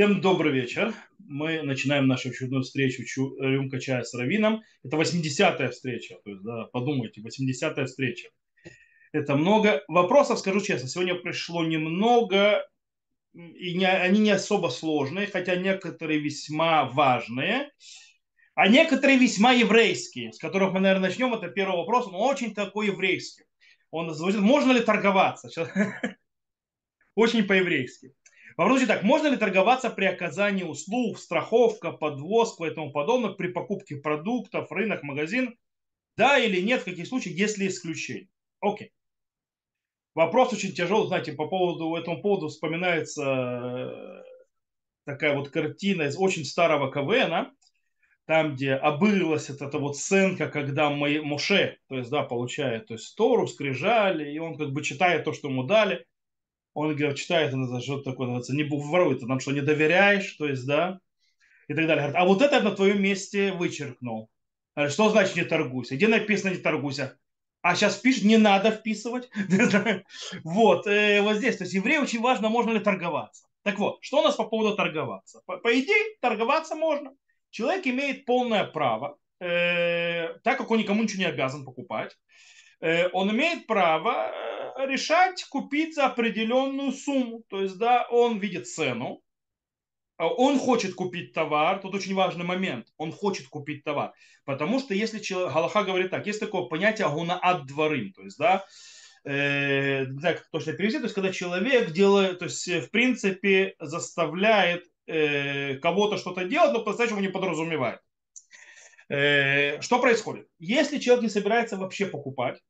Всем добрый вечер. Мы начинаем нашу очередную встречу Чу- «Рюмка чая с Равином». Это 80-я встреча. То есть, да, подумайте, 80-я встреча. Это много. Вопросов, скажу честно, сегодня пришло немного, и не, они не особо сложные, хотя некоторые весьма важные, а некоторые весьма еврейские, с которых мы, наверное, начнем. Это первый вопрос, он очень такой еврейский. Он звучит, можно ли торговаться? Очень по-еврейски. Вопрос так, можно ли торговаться при оказании услуг, страховка, подвозка и тому подобное при покупке продуктов, рынок, магазин? Да или нет, в каких случаях, если исключение? Окей. Вопрос очень тяжелый, знаете, по поводу этому поводу вспоминается э, такая вот картина из очень старого КВН, там, где обылилась эта, эта вот сценка, когда Моше, то есть, да, получает, то есть, Тору, скрижали, и он как бы читает то, что ему дали, он говорит, читает, это что такое называется, не воруй, ты нам что, не доверяешь, то есть, да, и так далее. Говорит, а вот это я на твоем месте вычеркнул. Говорит, что значит не торгуйся? Где написано не торгуйся? А сейчас пишет, не надо вписывать. вот, э, вот здесь. То есть еврею очень важно, можно ли торговаться. Так вот, что у нас по поводу торговаться? По, по идее, торговаться можно. Человек имеет полное право, э, так как он никому ничего не обязан покупать, э, он имеет право э, решать купить за определенную сумму. То есть, да, он видит цену, а он хочет купить товар, тут очень важный момент, он хочет купить товар. Потому что если человек, Галаха говорит так, есть такое понятие агуна от дворым, то есть, да, э, не знаю, как точно перевести, то есть, когда человек делает, то есть, в принципе, заставляет э, кого-то что-то делать, но по-настоящему не подразумевает. Э, что происходит? Если человек не собирается вообще покупать,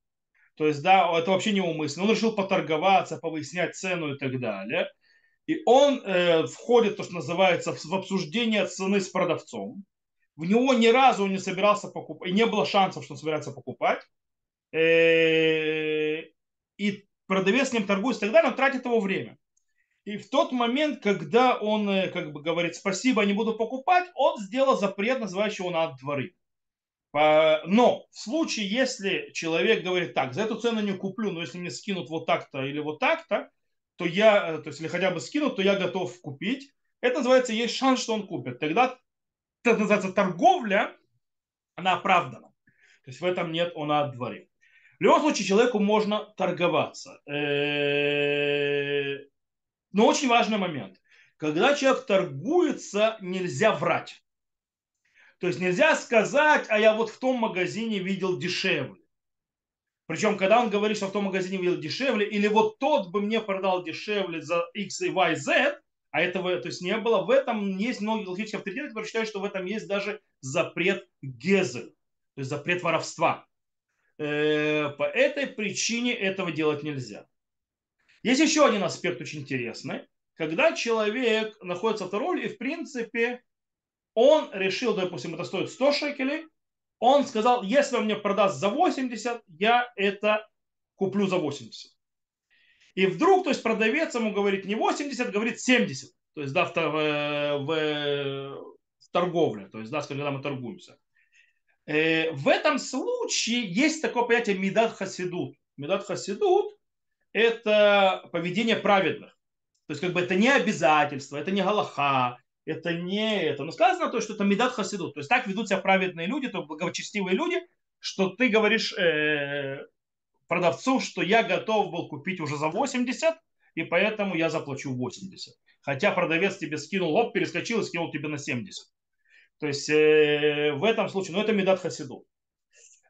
то есть, да, это вообще неумысленно, он решил поторговаться, повыяснять цену и так далее – и он э, входит, то, что называется, в обсуждение цены с продавцом. В него ни разу он не собирался покупать, и не было шансов, что он собирается покупать. Э, и продавец с ним торгует и так далее, он тратит его время. И в тот момент, когда он э, как бы говорит спасибо, не буду покупать, он сделал запрет, называющий его на дворы. Но в случае, если человек говорит так, за эту цену не куплю, но если мне скинут вот так-то или вот так-то, то я, э, то есть, или хотя бы скинут, то я готов купить. Это называется, есть шанс, что он купит. Тогда это называется торговля, она оправдана. То есть в этом нет он от дворе. В любом случае человеку можно торговаться. Э, но очень важный момент. Когда человек торгуется, нельзя врать. То есть нельзя сказать, а я вот в том магазине видел дешевле. Причем, когда он говорит, что в том магазине видел дешевле, или вот тот бы мне продал дешевле за X и Y, Z, а этого то есть не было, в этом есть многие логические авторитеты, которые считают, что в этом есть даже запрет гезель, то есть запрет воровства. Э, по этой причине этого делать нельзя. Есть еще один аспект очень интересный. Когда человек находится в роли, и в принципе он решил, допустим, это стоит 100 шекелей, он сказал, если он мне продаст за 80, я это куплю за 80. И вдруг, то есть продавец ему говорит не 80, говорит 70. То есть, да, в, в, в торговле, то есть, да, когда мы торгуемся. Э, в этом случае есть такое понятие медат хасидут. Медат хасидут – это поведение праведных. То есть, как бы это не обязательство, это не галаха, это не это. Но сказано то, что это медат хасидут. То есть так ведут себя праведные люди, то благочестивые люди, что ты говоришь э, продавцу, что я готов был купить уже за 80, и поэтому я заплачу 80. Хотя продавец тебе скинул, оп, перескочил и скинул тебе на 70. То есть э, в этом случае, ну это медат хасидут.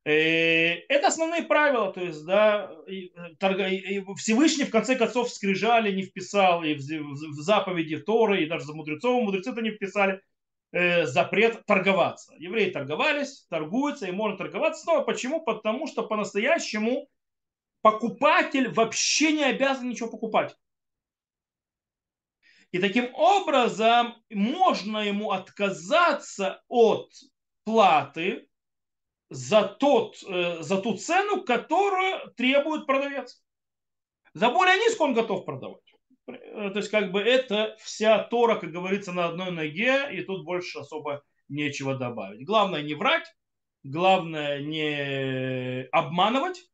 Э, это основные правила, то есть, да, э, Всевышний в конце концов скрижали не вписал и в заповеди Торы, и даже за мудрецов, мудрецы это не вписали, э, запрет торговаться. Евреи торговались, торгуются и можно торговаться снова. Почему? Потому что по-настоящему покупатель вообще не обязан ничего покупать. И таким образом можно ему отказаться от платы, за, тот, э, за ту цену, которую требует продавец. За более низкую он готов продавать. Э, то есть, как бы это вся Тора, как говорится, на одной ноге, и тут больше особо нечего добавить. Главное не врать, главное не обманывать.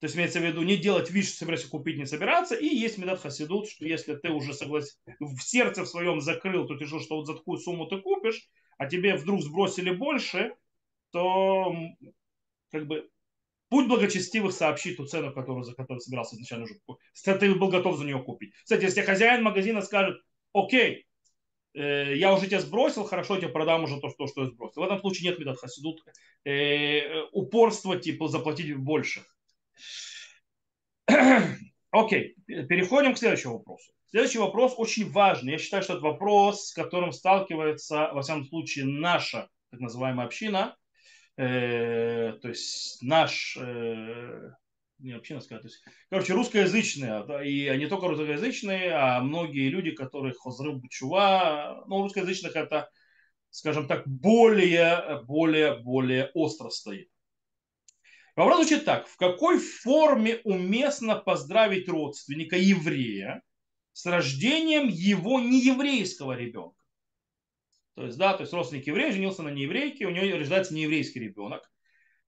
То есть имеется в виду не делать вид, что собираешься купить, не собираться. И есть метод хасидут, что если ты уже согласен, в сердце в своем закрыл, то ты решил, что вот за такую сумму ты купишь, а тебе вдруг сбросили больше, то как бы путь благочестивых сообщит ту цену, которую, за которую собирался изначально уже купить. Ты был готов за нее купить. Кстати, если хозяин магазина скажет, окей, э, я уже тебя сбросил, хорошо, я тебе продам уже то, что, что я сбросил. В этом случае нет метод хасидут. Э, упорство, типа, заплатить больше. Окей, переходим к следующему вопросу. Следующий вопрос очень важный. Я считаю, что это вопрос, с которым сталкивается, во всяком случае, наша так называемая община, э, то есть наш, э, не община сказать, то есть, короче, русскоязычные, да, и не только русскоязычные, а многие люди, которые хозры чува, ну, русскоязычных это, скажем так, более, более, более остро стоит. Вопрос звучит так. В какой форме уместно поздравить родственника еврея с рождением его нееврейского ребенка? То есть, да, то есть родственник еврей женился на нееврейке, у него рождается нееврейский ребенок.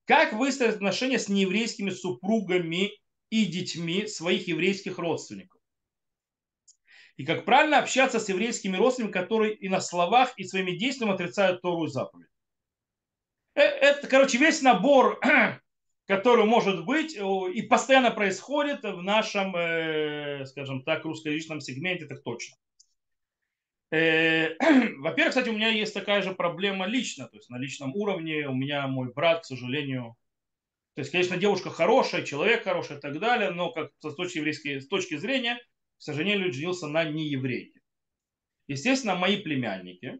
Как выстроить отношения с нееврейскими супругами и детьми своих еврейских родственников? И как правильно общаться с еврейскими родственниками, которые и на словах, и своими действиями отрицают Тору и заповедь? Э, это, короче, весь набор который может быть и постоянно происходит в нашем, э, скажем так, русскоязычном сегменте, так точно. Э, во-первых, кстати, у меня есть такая же проблема лично, то есть на личном уровне. У меня мой брат, к сожалению, то есть, конечно, девушка хорошая, человек хороший и так далее, но как с точки, еврейской, с точки зрения, к сожалению, женился на нееврейке. Естественно, мои племянники,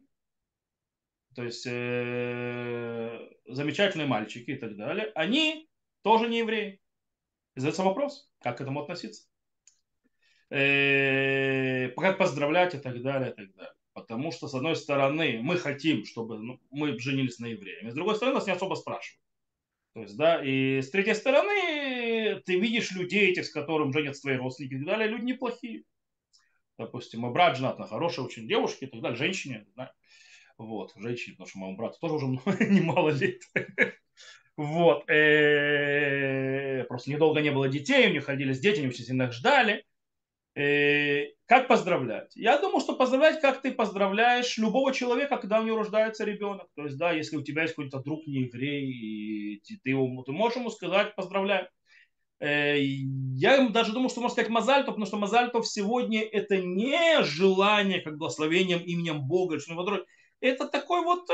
то есть э, замечательные мальчики и так далее, они тоже не евреи. И задается вопрос, как к этому относиться. Э, поздравлять и так далее, и так далее. Потому что, с одной стороны, мы хотим, чтобы ну, мы женились на евреях. С другой стороны, нас не особо спрашивают. То есть, да, и с третьей стороны, ты видишь людей, этих, с которым женятся твои родственники и так далее, люди неплохие. Допустим, мой брат женат на хорошей очень девушке и так далее, женщине, да. Вот, женщине, потому что моему брату тоже уже немало лет. Вот. Э, просто недолго не было детей, у них родились дети, они очень сильно ждали. Э, как поздравлять? Я думаю, что поздравлять, как ты поздравляешь любого человека, когда у него рождается ребенок. То есть, да, если у тебя есть какой-то друг не еврей, и ты, ему, ты можешь ему сказать поздравляю. Э, я даже думаю, что можно сказать Мазальтов, потому что Мазальтов сегодня это не желание как благословением именем Бога, это такой вот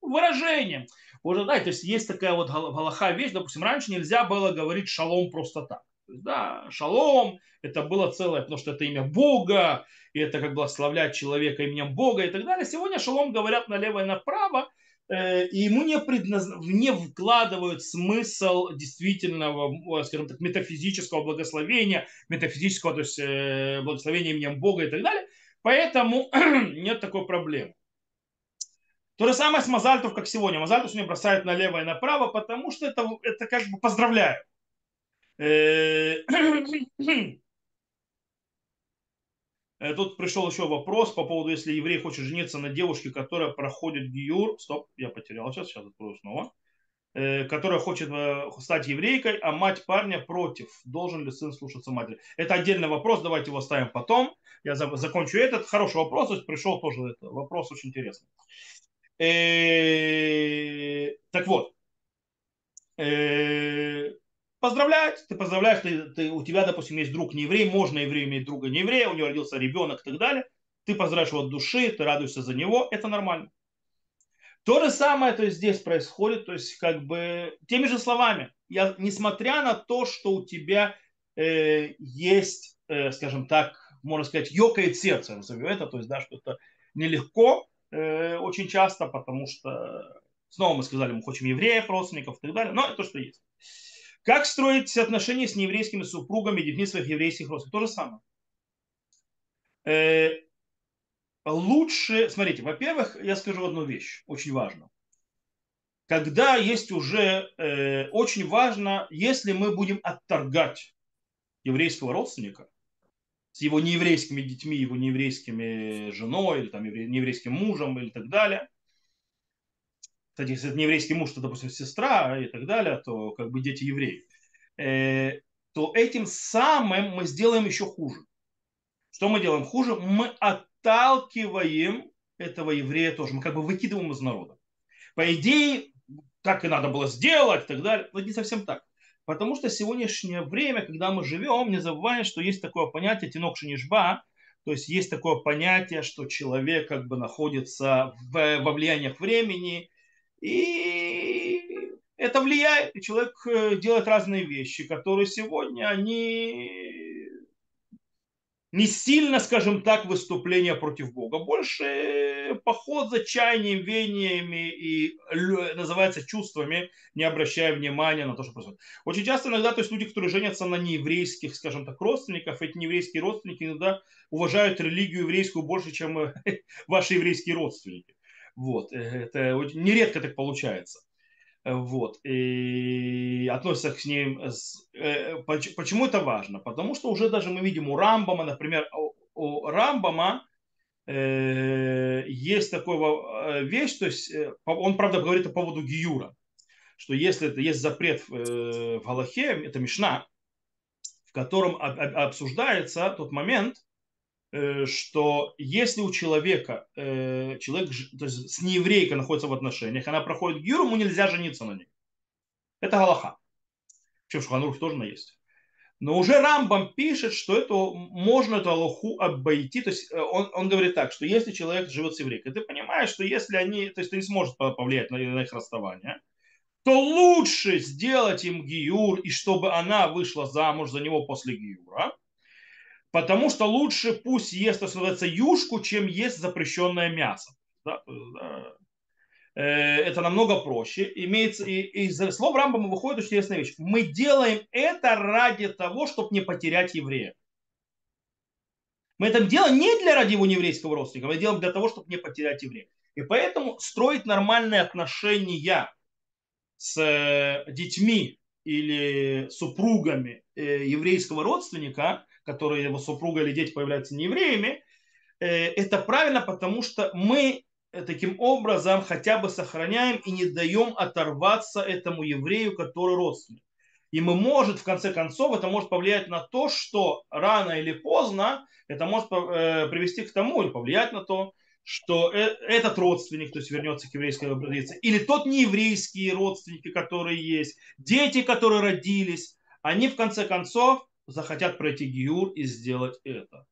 выражением. Уже, да, то есть есть такая вот галаха вещь, допустим, раньше нельзя было говорить шалом просто так. Да, шалом, это было целое, потому что это имя Бога, и это как благословлять человека именем Бога и так далее. Сегодня шалом говорят налево и направо, э, и ему не, предназ... не вкладывают смысл действительного, скажем так, метафизического благословения, метафизического, то есть э, благословения именем Бога и так далее. Поэтому нет такой проблемы. То же самое с Мазальтов, как сегодня. Мазальтов сегодня бросают налево и направо, потому что это, это как бы поздравляю. Э, э, тут пришел еще вопрос по поводу, если еврей хочет жениться на девушке, которая проходит гиюр. Стоп, я потерял сейчас, сейчас открою снова. Э, которая хочет стать еврейкой, а мать парня против. Должен ли сын слушаться матери? Это отдельный вопрос, давайте его оставим потом. Я закончу этот. Хороший вопрос, то есть пришел тоже это. вопрос очень интересный. Э, так вот, поздравлять, ты поздравляешь, ты, ты, у тебя, допустим, есть друг не еврей, можно еврей иметь друга не еврея, у него родился ребенок и так далее, ты поздравляешь его от души, ты радуешься за него, это нормально. То же самое то есть, здесь происходит, то есть как бы теми же словами. Я, несмотря на то, что у тебя э, есть, э, скажем так, можно сказать, ёкает сердце, назовем это, то есть, да, что-то нелегко, Э, очень часто, потому что снова мы сказали, мы хотим евреев, родственников и так далее, но это то, что есть. Как строить отношения с нееврейскими супругами, детьми своих еврейских родственников? То же самое. Э, лучше, смотрите, во-первых, я скажу одну вещь, очень важно. Когда есть уже, э, очень важно, если мы будем отторгать еврейского родственника, с его нееврейскими детьми, его нееврейскими женой, или там нееврейским мужем, или так далее. Кстати, если это нееврейский муж, то, допустим, сестра и так далее, то как бы дети евреи. э, то этим самым мы сделаем еще хуже. Что мы делаем хуже? Мы отталкиваем этого еврея тоже. Мы как бы выкидываем из народа. По идее, так и надо было сделать и так далее. Но не совсем так. Потому что сегодняшнее время, когда мы живем, не забываем, что есть такое понятие тинок шинишба, то есть есть такое понятие, что человек как бы находится в, во влияниях времени, и это влияет, и человек э, делает разные вещи, которые сегодня, они не сильно, скажем так, выступление против Бога, больше поход за чаянием, вениями и называется чувствами, не обращая внимания на то, что происходит. Очень часто иногда, то есть люди, которые женятся на нееврейских, скажем так, родственников, эти нееврейские родственники иногда уважают религию еврейскую больше, чем ваши еврейские родственники. Вот. Э, это нередко так получается. Вот. И относятся к ним. Э, почему это важно? Потому что уже даже мы видим у Рамбама, например, у Рамбама э, есть такая вещь, то есть он, правда, говорит по поводу Гиюра, что если это есть запрет в Галахе, это Мишна, в котором обсуждается тот момент, Э, что если у человека, э, человек то есть с нееврейкой находится в отношениях, она проходит гюру, ему нельзя жениться на ней. Это галаха. Причем Шуханрух тоже есть. Но уже Рамбам пишет, что это можно эту Аллаху обойти. То есть э, он, он говорит так, что если человек живет с еврейкой, ты понимаешь, что если они, то есть ты не сможешь повлиять на, на их расставание, то лучше сделать им гиюр, и чтобы она вышла замуж за него после гиюра, Потому что лучше пусть ест, что называется, юшку, чем ест запрещенное мясо. Да? Э, это намного проще. Имеется, и, из слов Рамбама выходит очень интересная вещь. Мы делаем это ради того, чтобы не потерять еврея. Мы это делаем не для ради его еврейского родственника, мы делаем для того, чтобы не потерять еврея. И поэтому строить нормальные отношения с э, детьми или супругами э, еврейского родственника которые его супруга или дети появляются не евреями, э, это правильно, потому что мы э, таким образом хотя бы сохраняем и не даем оторваться этому еврею, который родственник. И мы может, в конце концов, это может повлиять на то, что рано или поздно это может э, привести к тому или повлиять на то, что этот родственник, то есть вернется к еврейской традиции, или тот нееврейские родственники, которые есть, дети, которые родились, они в конце концов захотят пройти гиюр и сделать это.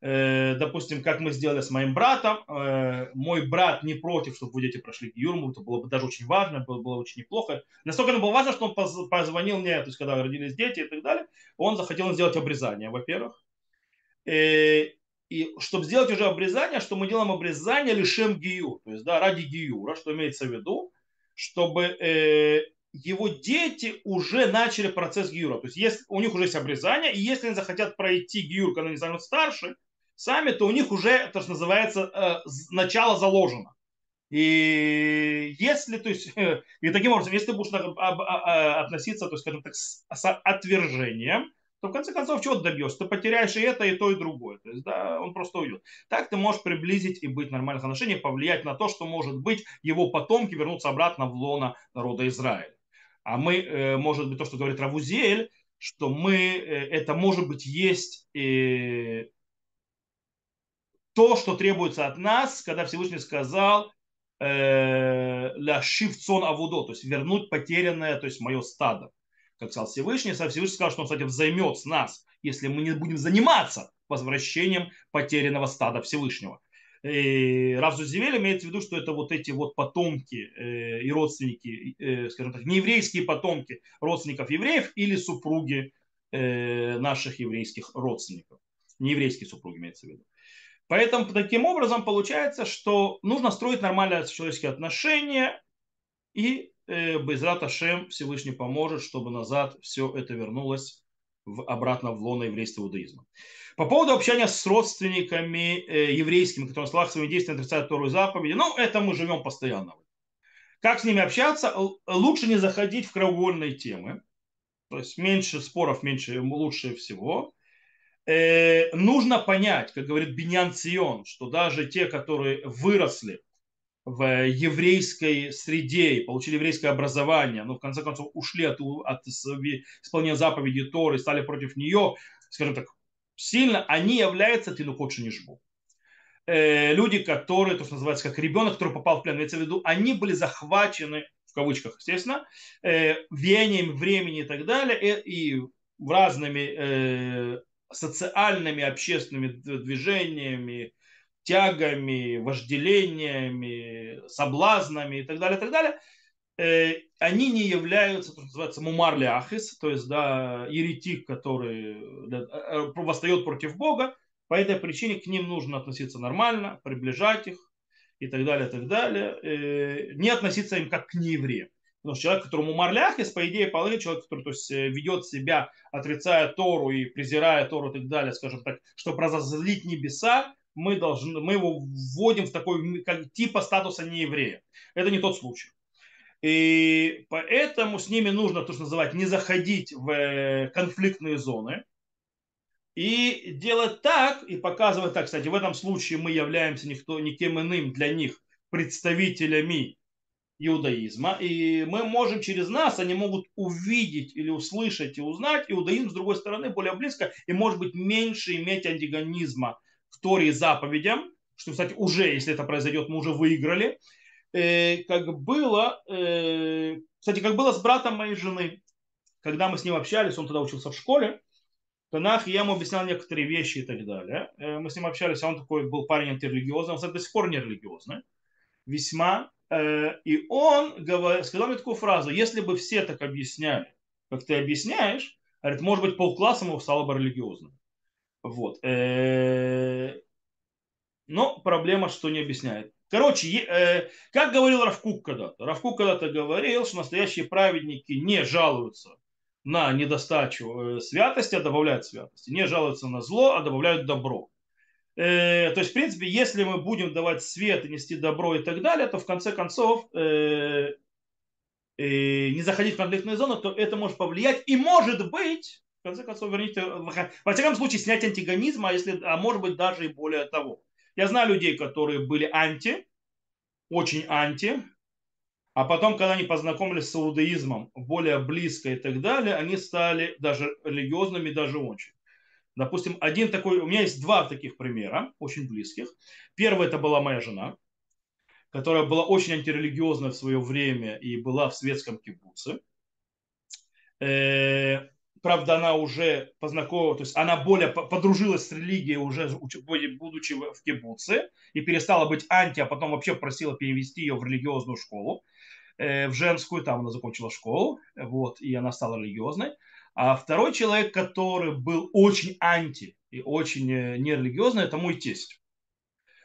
Э, допустим, как мы сделали с моим братом, э, мой брат не против, чтобы вы дети прошли гиюр, это было бы даже очень важно, было, было очень неплохо. Настолько это было важно, что он позвонил мне, то есть когда родились дети и так далее, он захотел сделать обрезание, во-первых. Э, и чтобы сделать уже обрезание, что мы делаем обрезание лишем гиюр, то есть да, ради гиюра, что имеется в виду, чтобы его дети уже начали процесс гиюра. То есть если, у них уже есть обрезание, и если они захотят пройти гиюр, когда они станут старше, сами, то у них уже, то, что называется, э, начало заложено. И если, то есть, и таким образом, если ты будешь относиться, то есть, скажем так, с, с отвержением, то в конце концов чего ты добьешься? Ты потеряешь и это, и то, и другое. То есть, да, он просто уйдет. Так ты можешь приблизить и быть в нормальных отношениях, повлиять на то, что, может быть, его потомки вернутся обратно в лона народа Израиля. А мы, э, может быть, то, что говорит Равузель, что мы, э, это может быть есть и то, что требуется от нас, когда Всевышний сказал э, ля шивцон авудо, то есть вернуть потерянное, то есть мое стадо. Как сказал Всевышний, Всевышний сказал, что он, кстати, взаймет с нас, если мы не будем заниматься возвращением потерянного стада Всевышнего. И Рав Зузевель имеет в виду, что это вот эти вот потомки э, и родственники, э, скажем так, нееврейские потомки родственников евреев или супруги э, наших еврейских родственников. Нееврейские супруги имеется в виду. Поэтому таким образом получается, что нужно строить нормальные человеческие отношения, и э, Безрат Ашем Всевышний поможет, чтобы назад все это вернулось в, обратно в лоно еврейства иудаизма. По поводу общения с родственниками э, еврейскими, которые слах своими действиями отрицают вторую заповеди, ну, это мы живем постоянно. Как с ними общаться? Лучше не заходить в краеугольные темы. То есть меньше споров, меньше лучше всего. Э, нужно понять, как говорит Беньян Цион, что даже те, которые выросли в еврейской среде и получили еврейское образование, но в конце концов ушли от, от исполнения заповеди Торы, стали против нее, скажем так, сильно, они являются тинукот шинишбу. Э, люди, которые, то, что называется, как ребенок, который попал в плен, имеется в виду, они были захвачены, в кавычках, естественно, э, веянием времени и так далее, и, и разными э, социальными, общественными движениями, тягами, вожделениями, соблазнами и так далее, и так далее, э, они не являются, то, что называется, мумар ахис, то есть да, еретик, который да, э, восстает против Бога, по этой причине к ним нужно относиться нормально, приближать их и так далее, и так далее, э, не относиться им как к неевреям. Потому что человек, которому марляхис, по идее, положить человек, который то есть, ведет себя, отрицая Тору и презирая Тору и так далее, скажем так, чтобы разозлить небеса, мы, должны, мы его вводим в такой как, типа статуса нееврея. Это не тот случай. И поэтому с ними нужно, то, что называть, не заходить в э, конфликтные зоны и делать так, и показывать так. Кстати, в этом случае мы являемся никто, никем иным для них представителями иудаизма, и мы можем через нас, они могут увидеть или услышать и узнать иудаизм с другой стороны более близко и может быть меньше иметь антигонизма в Торе заповедям, что, кстати, уже, если это произойдет, мы уже выиграли, э, как было, э, кстати, как было с братом моей жены, когда мы с ним общались, он тогда учился в школе, Танах, я ему объяснял некоторые вещи и так далее. Э, мы с ним общались, а он такой был парень антирелигиозный, он, кстати, до сих пор не религиозный, весьма. И он сказал мне такую фразу, если бы все так объясняли, как ты объясняешь, говорит, может быть, полкласса ему стало бы религиозным. Вот. Э, но проблема, что не объясняет. Короче, э, как говорил Равкук когда-то. Равкук когда-то говорил, что настоящие праведники не жалуются на недостачу э, святости, а добавляют святости. Не жалуются на зло, а добавляют добро. То есть, в принципе, если мы будем давать свет и нести добро и так далее, то в конце концов не заходить в конфликтные зоны, то это может повлиять. И может быть, конце концов, верните, во всяком случае, снять антигонизм, а, если, а может быть даже и более того. Я знаю людей, которые были анти, очень анти, а потом, когда они познакомились с иудаизмом более близко и так далее, они стали даже религиозными, даже очень. Допустим, один такой, у меня есть два таких примера, очень близких. Первый это была моя жена, которая была очень антирелигиозна в свое время и была в светском кибуце. Правда, она уже познакомилась, то есть она более подружилась с религией уже будучи в кибуце и перестала быть анти, а потом вообще просила перевести ее в религиозную школу, э, в женскую, там она закончила школу, вот, и она стала религиозной. А второй человек, который был очень анти и очень э, нерелигиозный, это мой тесть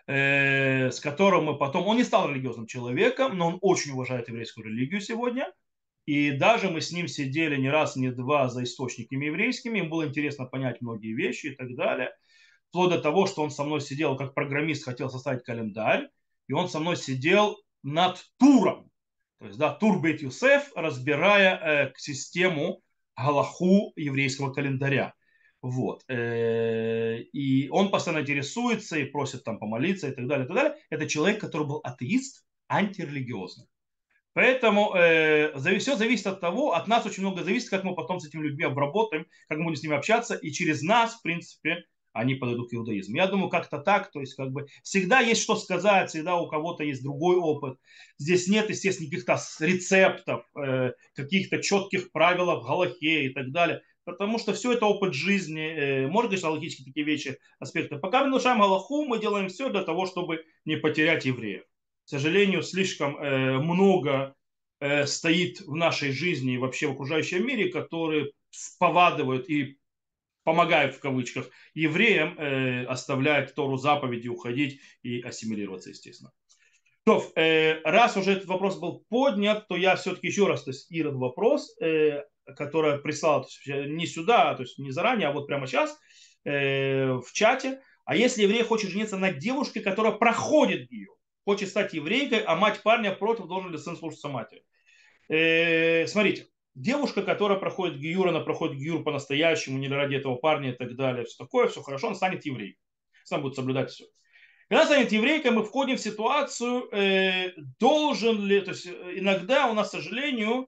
э, с которым мы потом, он не стал религиозным человеком, но он очень уважает еврейскую религию сегодня, и даже мы с ним сидели не раз, не два за источниками еврейскими. Им было интересно понять многие вещи и так далее. Вплоть до того, что он со мной сидел, как программист хотел составить календарь. И он со мной сидел над туром. То есть, да, тур Бет Юсеф, разбирая э, систему Галаху еврейского календаря. Вот. Э, и он постоянно интересуется и просит там помолиться и так далее, и так далее. Это человек, который был атеист, антирелигиозный. Поэтому э, все зависит от того, от нас очень много зависит, как мы потом с этими людьми обработаем, как мы будем с ними общаться, и через нас, в принципе, они подойдут к иудаизму. Я думаю, как-то так, то есть как бы всегда есть что сказать, всегда у кого-то есть другой опыт. Здесь нет, естественно, каких-то рецептов, э, каких-то четких правил в Галахе и так далее, потому что все это опыт жизни, э, можно говорить логические такие вещи, аспекты. Пока мы нарушаем Галаху, мы делаем все для того, чтобы не потерять евреев к сожалению, слишком э, много э, стоит в нашей жизни и вообще в окружающем мире, которые повадывают и помогают в кавычках евреям э, Тору заповеди, уходить и ассимилироваться, естественно. То, раз уже этот вопрос был поднят, то я все-таки еще раз тестирую вопрос, который прислал не сюда, то есть не заранее, а вот прямо сейчас в чате. А если еврей хочет жениться на девушке, которая проходит ее, хочет стать еврейкой, а мать парня против, должен ли сын слушаться матери. Э, смотрите, девушка, которая проходит гиюр, она проходит гиюр по-настоящему, не ради этого парня и так далее, все такое, все хорошо, она станет еврейкой. Сам будет соблюдать все. Когда станет еврейкой, мы входим в ситуацию, э, должен ли, то есть иногда у нас, к сожалению,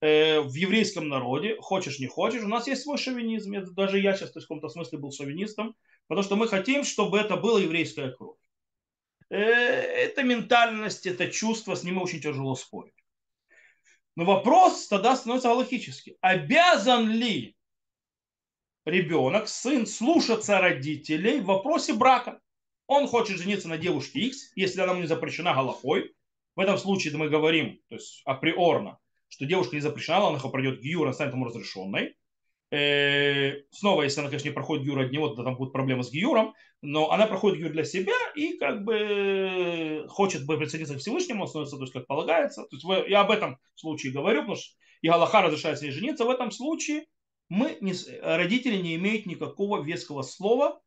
э, в еврейском народе, хочешь не хочешь, у нас есть свой шовинизм. Это даже я сейчас в каком-то смысле был шовинистом, потому что мы хотим, чтобы это была еврейская кровь. Э, это ментальность, это чувство, с ним очень тяжело спорить. Но вопрос тогда становится галактический. Обязан ли ребенок, сын, слушаться родителей в вопросе брака? Он хочет жениться на девушке X, если она ему не запрещена Галахой. В этом случае мы говорим, то есть априорно, что девушка не запрещена, она пройдет гиюр, она станет ему разрешенной. Э, снова, если она, конечно, не проходит гиюр от него, то там будут проблемы с гиюром, но она проходит гиюр для себя и как бы хочет бы присоединиться к Всевышнему, становится, то есть, как полагается. То есть я об этом случае говорю, потому что и Аллаха разрешает с жениться. В этом случае мы не, родители не имеют никакого веского слова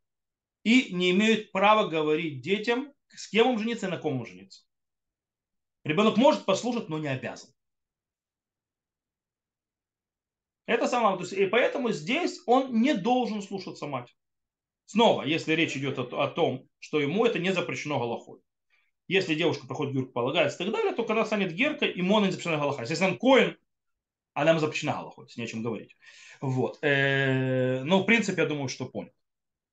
и не имеют права говорить детям, с кем он женится и на ком он женится. Ребенок может послушать, но не обязан. Это самое, то есть, и поэтому здесь он не должен слушаться мать. Снова, если речь идет о, о том, что ему это не запрещено Галахой. Если девушка проходит гюрк, полагается и так далее, то когда станет геркой, ему она не запрещена Галаха. Если он коин, она ему запрещена Галахой, с не о чем говорить. Вот. Э, но в принципе, я думаю, что понял.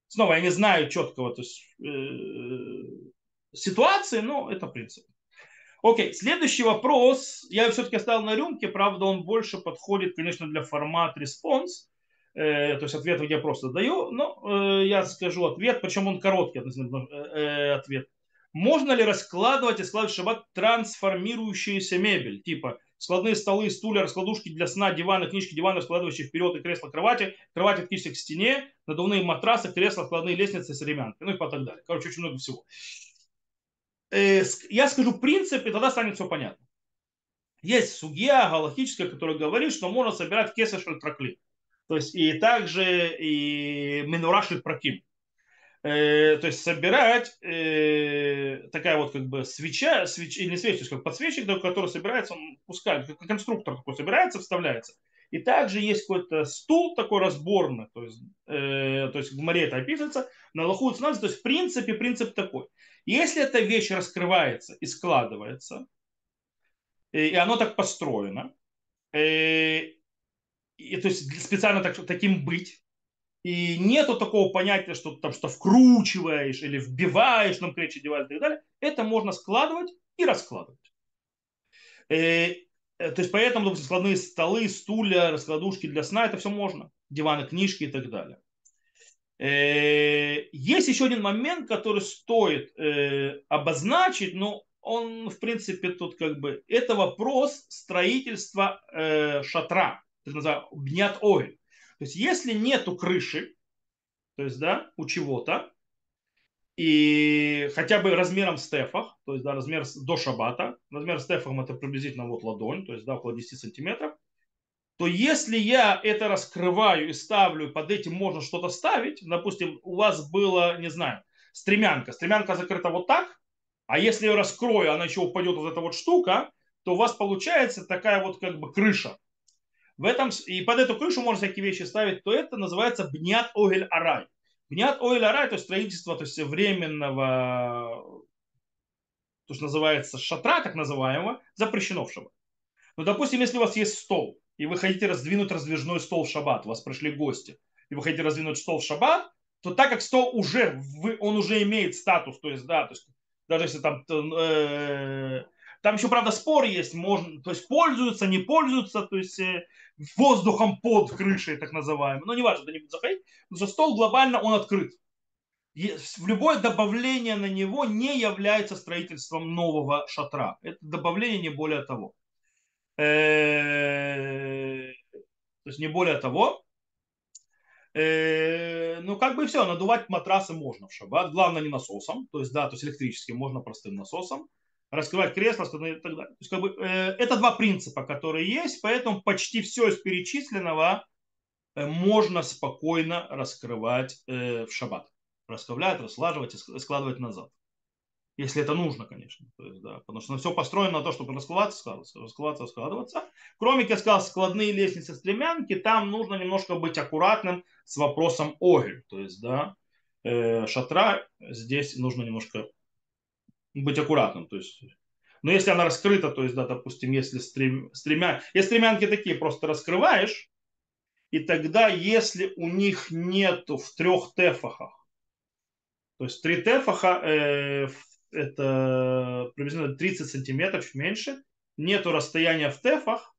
Снова, я не знаю четкого то есть, э, ситуации, но это принцип. Окей, следующий вопрос. Я все-таки оставил на рюмке, правда, он больше подходит, конечно, для формат респонс. Э, то есть ответ я просто даю, но э, я скажу ответ, причем он короткий э, э, ответ. Можно ли раскладывать и складывать в шаббат трансформирующуюся мебель, типа складные столы, стулья, раскладушки для сна, диваны, книжки, диваны, раскладывающие вперед и кресла, кровати, кровати, откидывающиеся к стене, надувные матрасы, кресла, складные лестницы стремянкой, ну и так далее. Короче, очень много всего. Э, я скажу принцип, и тогда станет все понятно. Есть судья галактическая, которая говорит, что можно собирать кесашель траклин. То есть и также и минураши праким. Э, то есть собирать э, такая вот как бы свеча, свеч, или не свеча, как подсвечник, который собирается, он пускай, как конструктор такой собирается, вставляется. И также есть какой-то стул такой разборный, то есть, э, то есть в море это описывается, на лоху то есть в принципе принцип такой. Если эта вещь раскрывается и складывается, и оно так построено, и, и, то есть специально так, таким быть, и нету такого понятия, что там что вкручиваешь или вбиваешь, нам кречи девайс и так далее, это можно складывать и раскладывать. И, то есть поэтому допустим, складные столы, стулья, раскладушки для сна, это все можно. Диваны, книжки и так далее. Э, есть еще один момент, который стоит э, обозначить, но он, в принципе, тут как бы, это вопрос строительства э, шатра, так называемый бнят оль. То есть, если нету крыши, то есть, да, у чего-то, и хотя бы размером стефах, то есть, да, размер до шабата, размер стефахом это приблизительно вот ладонь, то есть, да, около 10 сантиметров, то если я это раскрываю и ставлю, под этим можно что-то ставить, допустим, у вас было, не знаю, стремянка, стремянка закрыта вот так, а если я раскрою, она еще упадет вот эта вот штука, то у вас получается такая вот как бы крыша. В этом, и под эту крышу можно всякие вещи ставить, то это называется бнят огель арай. Арай, то есть строительство то есть временного, то, что называется шатра, так называемого, запрещено в шаббат. Ну, допустим, если у вас есть стол, и вы хотите раздвинуть раздвижной стол в шаббат, у вас пришли гости, и вы хотите раздвинуть стол в шаббат, то так как стол уже, он уже имеет статус, то есть, да, то есть, даже если там, э, там еще, правда, спор есть, можно, то есть, пользуются, не пользуются, то есть, э, воздухом под крышей, так называемым, но не важно, да не заходить, потому что стол глобально, он открыт. В любое добавление на него не является строительством нового шатра. Это добавление не более того. Э, то есть не более того. Э, ну, как бы все, надувать матрасы можно в шаббат. Главное не насосом, то есть, да, то есть электрическим, можно простым насосом. Раскрывать кресло и так далее. То есть, как бы, э, это два принципа, которые есть, поэтому почти все из перечисленного можно спокойно раскрывать в шаббат. Раскрывать, раслаживать и складывать назад. Если это нужно, конечно. То есть, да, потому что все построено на то, чтобы раскладываться, складываться, раскладываться, складываться. Кроме, как я сказал, складные лестницы стремянки, там нужно немножко быть аккуратным с вопросом огель. То есть, да, э, шатра, здесь нужно немножко быть аккуратным. То есть, но если она раскрыта, то есть, да, допустим, если стрем, стремя, если стремянки такие, просто раскрываешь, и тогда, если у них нету в трех тефахах, то есть три тефаха э, это приблизительно 30 сантиметров, меньше, нету расстояния в тефах,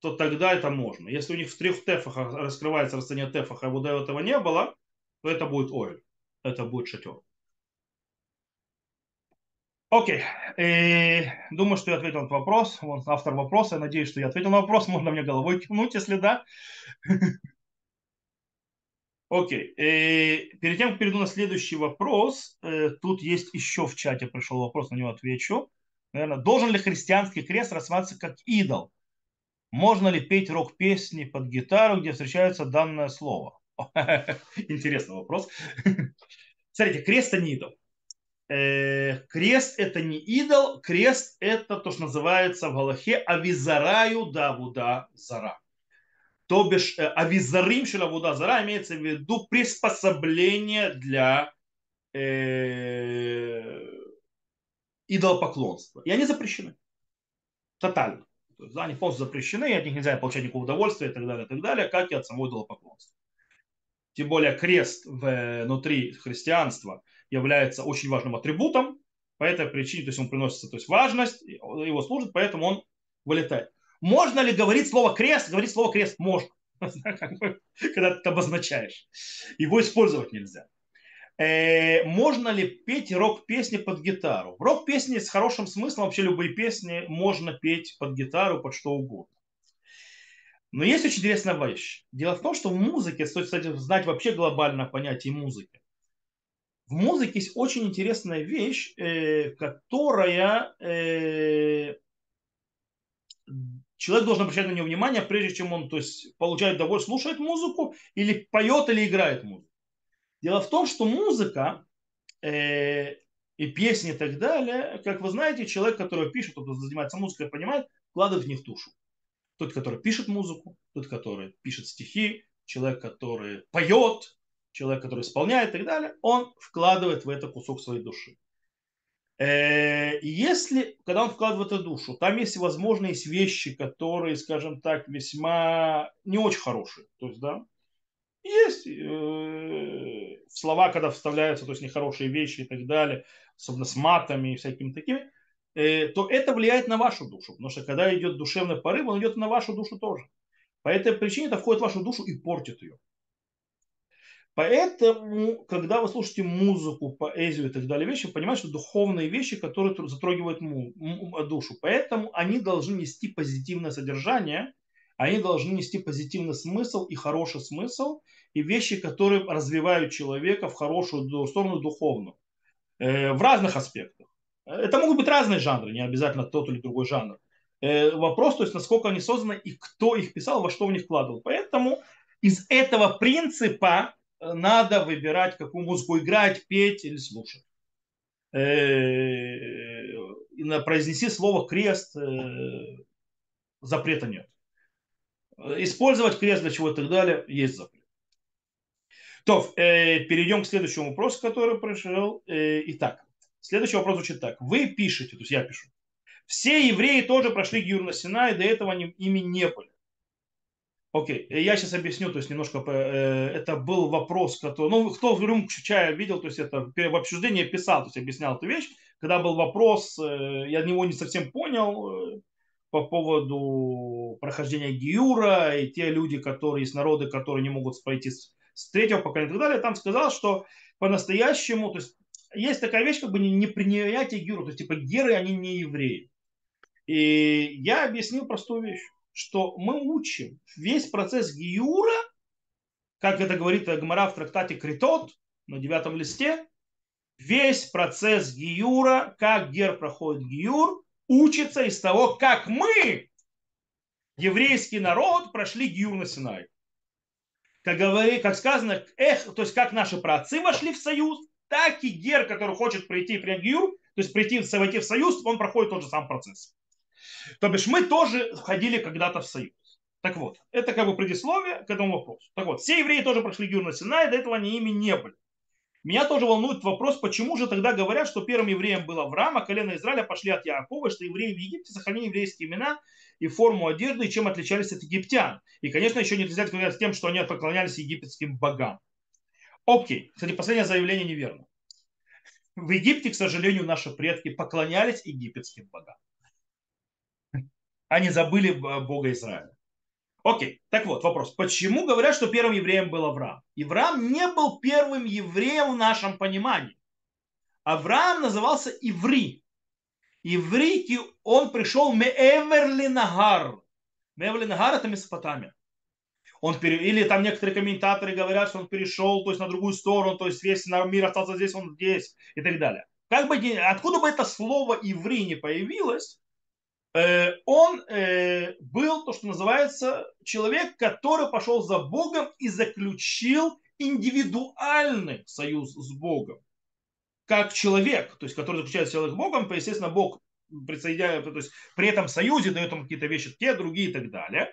то тогда это можно. Если у них в трех тефахах раскрывается расстояние тефаха, а вот этого не было, то это будет оль. Это будет шатер. Окей. И э, думаю, что я ответил на вопрос. Вот автор вопроса. Я надеюсь, что я ответил на вопрос. Можно мне головой кивнуть, если да. Окей. И э, перед тем, как перейду на следующий вопрос, э, тут есть еще в чате пришел вопрос, на него отвечу. Наверное, должен ли христианский крест рассматриваться как идол? Можно ли петь рок-песни под гитару, где встречается данное слово? Интересный вопрос. Смотрите, крест это не идол. Э, крест это не идол, крест это то, что называется в Галахе авизараю давуда зара. То бишь э, авизарим шелавуда зара имеется в виду приспособление для э, идолопоклонства. И они запрещены. Тотально. То есть, да, они полностью запрещены, от них нельзя получать никакого удовольствия и так далее, и так далее, как и от самого идолопоклонства. Тем более крест внутри христианства является очень важным атрибутом, по этой причине, то есть он приносится, то есть важность, его служит, поэтому он вылетает. Можно ли говорить слово крест? Говорить слово крест можно, когда ты обозначаешь. Его использовать нельзя. Э, можно ли петь рок-песни под гитару? Рок-песни с хорошим смыслом, вообще любые песни можно петь под гитару, под что угодно. Но есть очень интересная вещь. Дело в том, что в музыке, стоит, кстати, знать вообще глобальное понятие музыки. В музыке есть очень интересная вещь, э, которая э, человек должен обращать на нее внимание, прежде чем он то есть, получает удовольствие, слушает музыку или поет или играет музыку. Дело в том, что музыка э, и песни и так далее, как вы знаете, человек, который пишет, кто занимается музыкой, понимает, вкладывает в них душу. Тот, который пишет музыку, тот, который пишет стихи, человек, который поет, человек, который исполняет и так далее, он вкладывает в это кусок своей души. Э, если, когда он вкладывает эту душу, там есть, возможно, есть вещи, которые, скажем так, весьма не очень хорошие. То есть, да, есть э, слова, когда вставляются, то есть нехорошие вещи и так далее, особенно с матами и всякими такими, э, то это влияет на вашу душу. Потому что когда идет душевный порыв, он идет на вашу душу тоже. По этой причине это входит в вашу душу и портит ее. Поэтому, когда вы слушаете музыку, поэзию и так далее вещи, понимаете, что духовные вещи, которые затрагивают душу. Поэтому они должны нести позитивное содержание, они должны нести позитивный смысл и хороший смысл, и вещи, которые развивают человека в хорошую сторону духовную, э, в разных аспектах. Это могут быть разные жанры, не обязательно тот или другой жанр. Э, вопрос, то есть, насколько они созданы и кто их писал, во что в них вкладывал. Поэтому из этого принципа надо выбирать, какую музыку играть, петь или слушать. Произнеси слово крест, запрета нет использовать крест для чего и так далее, есть запрет. То, э, перейдем к следующему вопросу, который пришел. Э, итак, следующий вопрос звучит так. Вы пишете, то есть я пишу. Все евреи тоже прошли Гиюр на и до этого они, ими не были. Окей, я сейчас объясню, то есть немножко, э, это был вопрос, который, ну, кто в рюмку чая видел, то есть это в обсуждении писал, то есть объяснял эту вещь, когда был вопрос, э, я него не совсем понял, э, по поводу прохождения Гиюра и те люди, которые есть народы, которые не могут пройти с, с третьего поколения и так далее, там сказал, что по-настоящему, то есть есть такая вещь, как бы непринятие Гиюра, то есть типа геры, они не евреи. И я объяснил простую вещь, что мы учим весь процесс Гиюра, как это говорит Гмара в трактате Критот на девятом листе, весь процесс Гиюра, как гер проходит Гиюр, учится из того, как мы, еврейский народ, прошли Гиюр на Синай. Как, говори, как сказано, эх, то есть как наши праотцы вошли в союз, так и гер, который хочет прийти и принять Гиюр, то есть прийти, войти в союз, он проходит тот же самый процесс. То бишь мы тоже входили когда-то в союз. Так вот, это как бы предисловие к этому вопросу. Так вот, все евреи тоже прошли Гюр на Синай, до этого они ими не были. Меня тоже волнует вопрос, почему же тогда говорят, что первым евреем был Авраам, а колено Израиля пошли от Якова, что евреи в Египте сохранили еврейские имена и форму одежды, и чем отличались от египтян. И, конечно, еще не нельзя сказать с тем, что они поклонялись египетским богам. Окей. Кстати, последнее заявление неверно. В Египте, к сожалению, наши предки поклонялись египетским богам. Они забыли Бога Израиля. Окей, так вот, вопрос. Почему говорят, что первым евреем был Авраам? Авраам не был первым евреем в нашем понимании. Авраам назывался Иври. Иврики, он пришел Меэверли Нагар. Меэверли Нагар это Месопотамия. Он пере... Или там некоторые комментаторы говорят, что он перешел то есть, на другую сторону, то есть весь мир остался здесь, он здесь и так далее. Как бы, откуда бы это слово иври не появилось, э, он э, был то, что называется человек, который пошел за Богом и заключил индивидуальный союз с Богом. Как человек, то есть который заключает союз с Богом, естественно, Бог присоединяет, то есть при этом союзе дает ему какие-то вещи, те, другие и так далее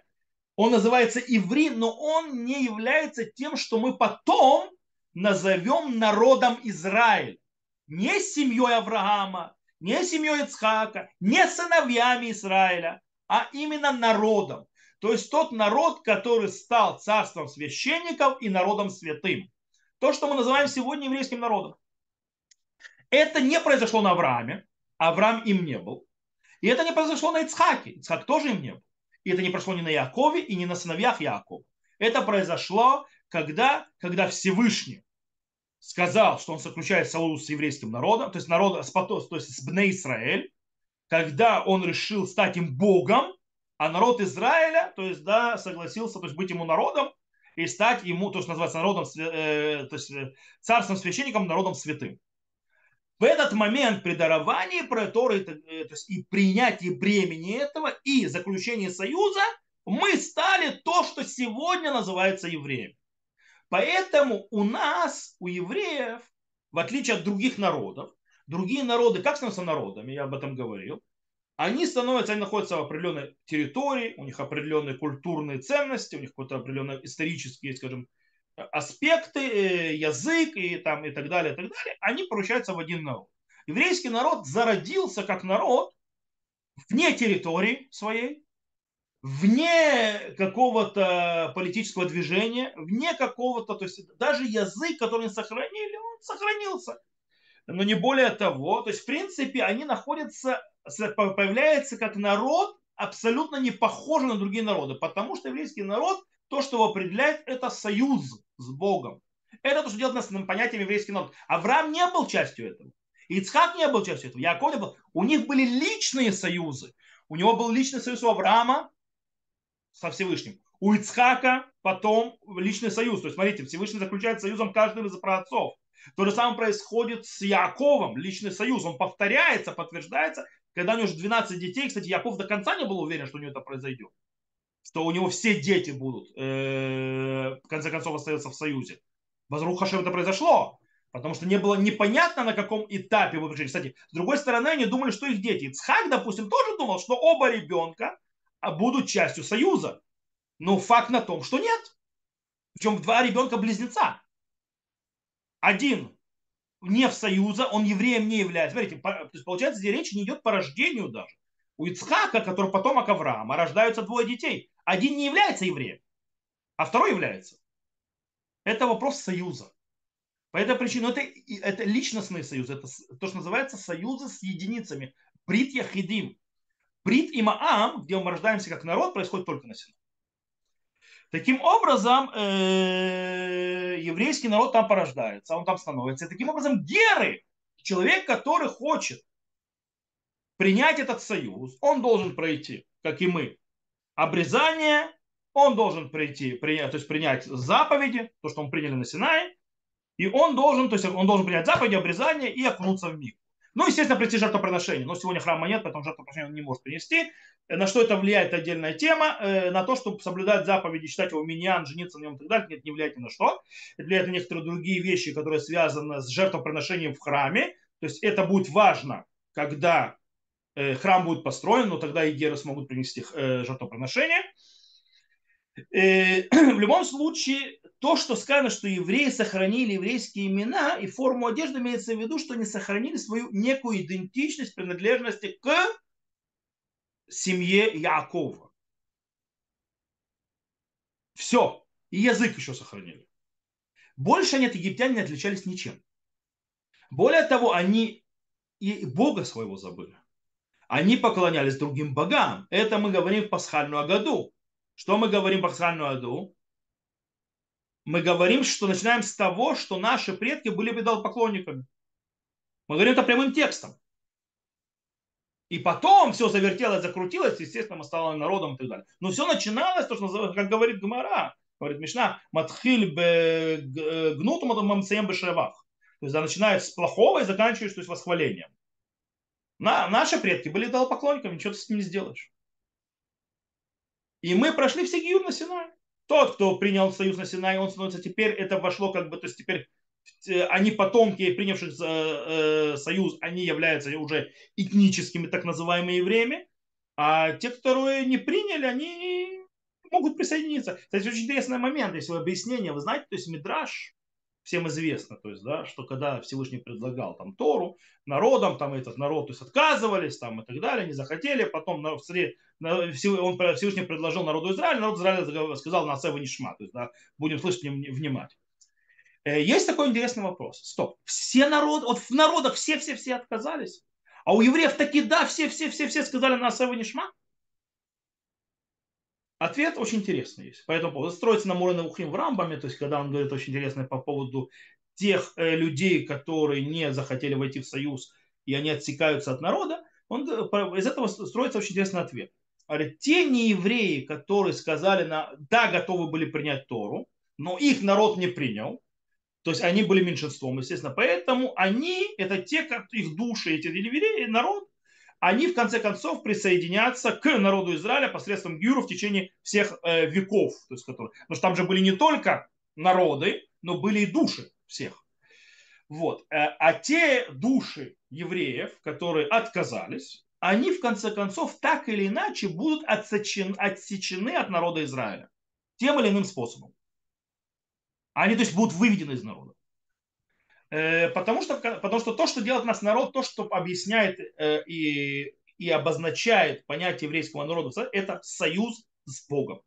он называется иври, но он не является тем, что мы потом назовем народом Израиль. Не семьей Авраама, не семьей Ицхака, не сыновьями Израиля, а именно народом. То есть тот народ, который стал царством священников и народом святым. То, что мы называем сегодня еврейским народом. Это не произошло на Аврааме. Авраам им не был. И это не произошло на Ицхаке. Ицхак тоже им не был. И это не прошло ни на Якове и не на сыновьях Якова. Это произошло, когда, когда Всевышний сказал, что он заключает союз с еврейским народом, то есть народом, то есть с Бне Израиль, когда он решил стать им Богом, а народ Израиля, то есть, да, согласился, то есть быть ему народом и стать ему, то, что называется народом, э, то есть э, царством священником, народом святым. В этот момент при даровании про Торы то есть и принятии бремени этого и заключении союза мы стали то, что сегодня называется евреем. Поэтому у нас, у евреев, в отличие от других народов, другие народы, как становятся народами, я об этом говорил, они становятся, они находятся в определенной территории, у них определенные культурные ценности, у них какой-то определенный исторический, скажем, аспекты, э, язык и, там, и так далее, и так далее, они поручаются в один народ. Еврейский народ зародился как народ вне территории своей, вне какого-то политического движения, вне какого-то, то есть даже язык, который они сохранили, он сохранился. Но не более того, то есть в принципе они находятся, появляется как народ абсолютно не похожий на другие народы, потому что еврейский народ – то, что его определяет, это союз с Богом. Это то, что делает нас понятием еврейский народ. Авраам не был частью этого. Ицхак не был частью этого. Яков не был. У них были личные союзы. У него был личный союз у Авраама со Всевышним. У Ицхака потом личный союз. То есть, смотрите, Всевышний заключает союзом каждого из праотцов. То же самое происходит с Яковом, личный союз. Он повторяется, подтверждается. Когда у него уже 12 детей, кстати, Яков до конца не был уверен, что у него это произойдет что у него все дети будут, э, в конце концов, остаются в союзе. Возрух Хашем это произошло, потому что не было непонятно, на каком этапе вы пришли. Кстати, с другой стороны, они думали, что их дети. Ицхак, допустим, тоже думал, что оба ребенка будут частью союза. Но факт на том, что нет. Причем два ребенка-близнеца. Один не в союза, он евреем не является. Смотрите, то есть, получается, здесь речь не идет по рождению даже. У Ицхака, который потомок Авраама, рождаются двое детей. Один не является евреем, а второй является. Это вопрос союза. По этой причине это, это личностный союз, это то, что называется союзы с единицами. Брит Яхидим. Брит и Маам, где мы рождаемся как народ, происходит только на Синай. Таким образом, э, еврейский народ там порождается, он там становится. И таким образом, геры, человек, который хочет принять этот союз, он должен пройти, как и мы, обрезание, он должен прийти, принять, то есть принять заповеди, то, что мы приняли на Синае, и он должен, то есть он должен принять заповеди, обрезание и окунуться в миг. Ну, естественно, прийти жертвоприношение. Но сегодня храма нет, поэтому жертвоприношение он не может принести. На что это влияет отдельная тема. Э, на то, чтобы соблюдать заповеди, считать его миньян, жениться на нем и так далее, нет, не влияет ни на что. Это влияет на некоторые другие вещи, которые связаны с жертвоприношением в храме. То есть это будет важно, когда Э, храм будет построен, но тогда и геры смогут принести э, жертвоприношение. В любом случае, то, что сказано, что евреи сохранили еврейские имена и форму одежды, имеется в виду, что они сохранили свою некую идентичность принадлежности к семье Якова. Все. И язык еще сохранили. Больше они от египтян не отличались ничем. Более того, они и Бога своего забыли. Они поклонялись другим богам. Это мы говорим в пасхальную году. Что мы говорим в пасхальную году? Мы говорим, что начинаем с того, что наши предки были поклонниками. Мы говорим это прямым текстом. И потом все завертелось, закрутилось, естественно, мы стали народом и так далее. Но все начиналось, то, что, как говорит Гмара, говорит Мишна, матхиль гнуту мамцеем бешевах. То есть начинает с плохого и заканчиваешь то есть, восхвалением. На, наши предки были идолопоклонниками, ничего ты с ними не сделаешь. И мы прошли все гиюр на Синай. Тот, кто принял союз на Синай, он становится теперь, это вошло как бы, то есть теперь э, они потомки принявших э, союз, они являются уже этническими так называемыми евреями, а те, которые не приняли, они могут присоединиться. Кстати, очень интересный момент, если вы объяснение, вы знаете, то есть Мидраш, всем известно, то есть, да, что когда Всевышний предлагал там Тору народам, там этот народ то есть, отказывались там и так далее, не захотели, потом на, на, он Всевышний предложил народу Израиля, народ Израиля сказал на Сева Нишма, то есть, да, будем слышать, внимать. Э, есть такой интересный вопрос. Стоп. Все народы, вот в народах все-все-все отказались, а у евреев таки да, все-все-все-все сказали на Сева Нишма? Ответ очень интересный есть. Поэтому. Строится на Мурена Ухим в Рамбаме, то есть когда он говорит очень интересно по поводу тех э, людей, которые не захотели войти в союз, и они отсекаются от народа, он, из этого строится очень интересный ответ. Говорит, те неевреи, которые сказали, на, да, готовы были принять Тору, но их народ не принял, то есть они были меньшинством, естественно, поэтому они, это те, как их души, эти евреи, народ, они в конце концов присоединятся к народу Израиля посредством Гюру в течение всех э, веков. То есть, которые, потому что там же были не только народы, но были и души всех. Вот. Э, а те души евреев, которые отказались, они в конце концов так или иначе будут отсечены, отсечены от народа Израиля. Тем или иным способом. Они, то есть, будут выведены из народа. Э, потому что, потому что то, что делает нас народ, то, что объясняет э, и, и обозначает понятие еврейского народа, это союз с Богом.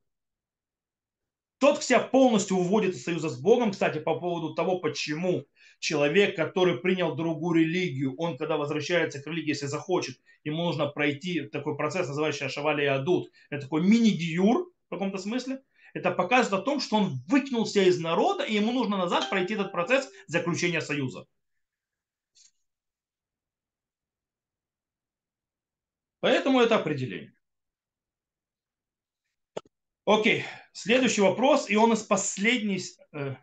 Тот, кто себя полностью уводит из союза с Богом, кстати, по поводу того, почему человек, который принял другую религию, он, когда возвращается к религии, если захочет, ему нужно пройти такой процесс, называющийся Шавали Адут. Это такой мини-гиюр в каком-то смысле это показывает о том, что он выкинулся из народа, и ему нужно назад пройти этот процесс заключения союза. Поэтому это определение. Окей, следующий вопрос, и он из последней... Э,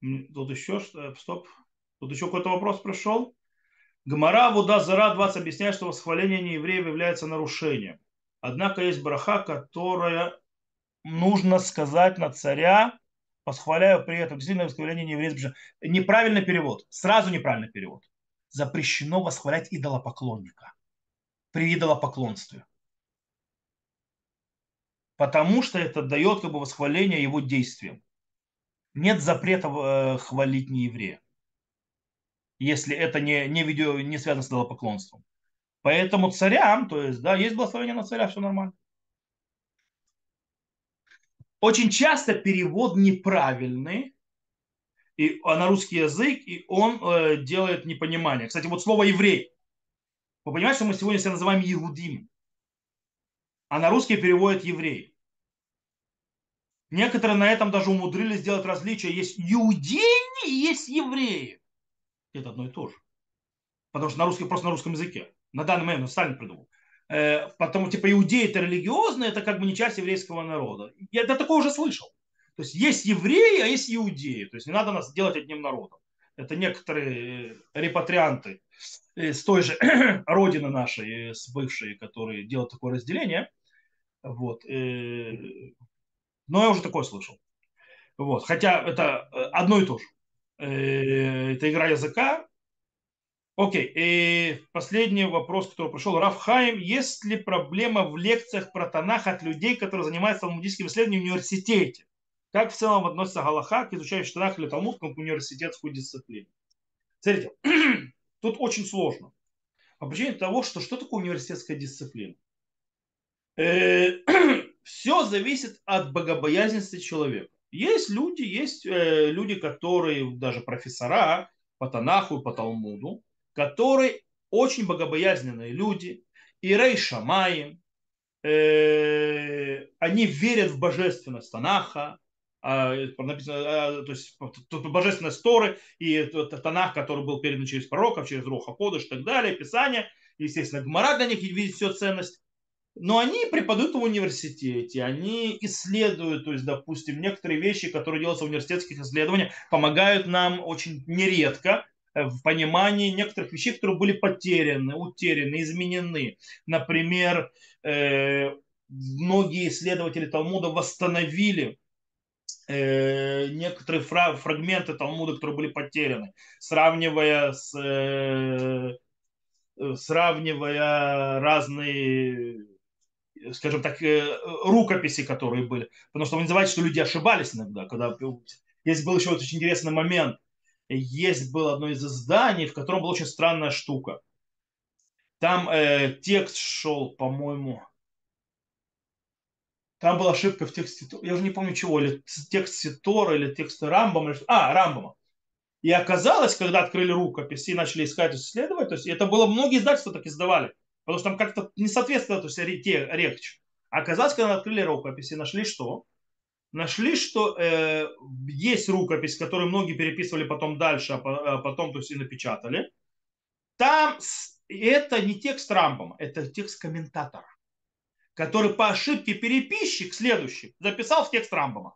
тут еще что? Стоп. Тут еще какой-то вопрос пришел. Гмара Вуда Зара 20 объясняет, что восхваление неевреев является нарушением. Однако есть браха, которая нужно сказать на царя, восхваляю при этом сильное восхваление нееврейского. Неправильный перевод. Сразу неправильный перевод. Запрещено восхвалять идолопоклонника при идолопоклонстве. Потому что это дает как бы восхваление его действиям. Нет запрета э, хвалить нееврея, если это не, не, видео, не связано с идолопоклонством. Поэтому царям, то есть, да, есть благословение на царя, все нормально. Очень часто перевод неправильный и, а на русский язык, и он э, делает непонимание. Кстати, вот слово еврей. Вы понимаете, что мы сегодня себя называем Егудим, а на русский переводят еврей. Некоторые на этом даже умудрились сделать различие. Есть иудеи и есть евреи. Это одно и то же. Потому что на русский, просто на русском языке. На данный момент, ну, Сталин придумал. Э, потому, типа, иудеи это религиозные, это как бы не часть еврейского народа. Я это такое уже слышал. То есть есть евреи, а есть иудеи. То есть не надо нас делать одним народом. Это некоторые э, репатрианты с той же родины нашей, э, с бывшей, которые делают такое разделение. Вот. Но я уже такое слышал. Вот. Хотя это одно и то же. Это игра языка, Окей, и последний вопрос, который пришел. Рафхайм, есть ли проблема в лекциях про Танах от людей, которые занимаются талмудическим исследованием в университете? Как в целом относится Галаха к изучающим Танах или Талмуд как университетскую дисциплину? Смотрите, тут очень сложно. По причине того, что что такое университетская дисциплина? Э, Все зависит от богобоязненности человека. Есть люди, есть э, люди, которые даже профессора по Танаху и по Талмуду, которые очень богобоязненные люди, и Рей Шамаем, э, они верят в божественность Танаха, а, написано, а, то есть божественность Торы и Танах, который был передан через пророков, через Руха Подыш и так далее, Писание, естественно, Гмара для них видит всю ценность. Но они преподают в университете, они исследуют, то есть, допустим, некоторые вещи, которые делаются в университетских исследованиях, помогают нам очень нередко Э, в понимании некоторых вещей, которые были потеряны, утеряны, изменены. Например, э, многие исследователи Талмуда восстановили э, некоторые фрагменты Талмуда, которые были потеряны, сравнивая с сравнивая разные скажем так, рукописи, которые были. Потому что вы называете, что люди ошибались иногда. Когда... Есть был еще вот очень интересный момент есть было одно из изданий, в котором была очень странная штука. Там э, текст шел, по-моему, там была ошибка в тексте, я уже не помню чего, или текст Ситора, или текст Рамбама, а, Рамбама. И оказалось, когда открыли рукопись и начали искать, исследовать, то есть это было, многие издательства так издавали, потому что там как-то не соответствовало, то есть речь. Оказалось, когда открыли рукопись и нашли что? Нашли, что э, есть рукопись, которую многие переписывали потом дальше, а, а потом то есть и напечатали. Там это не текст Рамбома, это текст комментатора, который по ошибке переписчик следующий записал в текст Рамбома.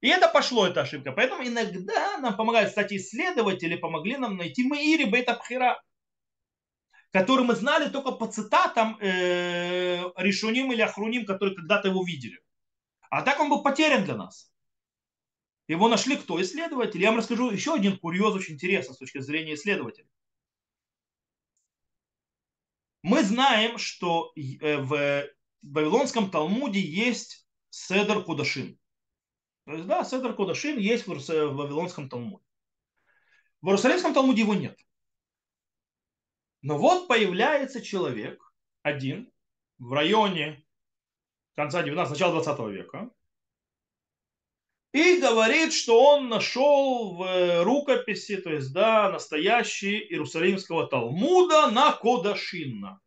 И это пошло, эта ошибка. Поэтому иногда нам помогают, кстати, исследователи помогли нам найти Маири Пхира, который мы знали только по цитатам э, Решуним или Ахруним, которые когда-то его видели. А так он был потерян для нас. Его нашли кто? Исследователи. Я вам расскажу еще один курьез очень интересный с точки зрения исследователей. Мы знаем, что э, в Вавилонском Талмуде есть Седер Кудашин. То есть, да, Седер Кудашин есть в Вавилонском Талмуде. В Иерусалимском Талмуде его нет. Но вот появляется человек один в районе конца 19 начала 20 века, и говорит, что он нашел в э, рукописи, то есть, да, настоящий Иерусалимского Талмуда на Кодашинна.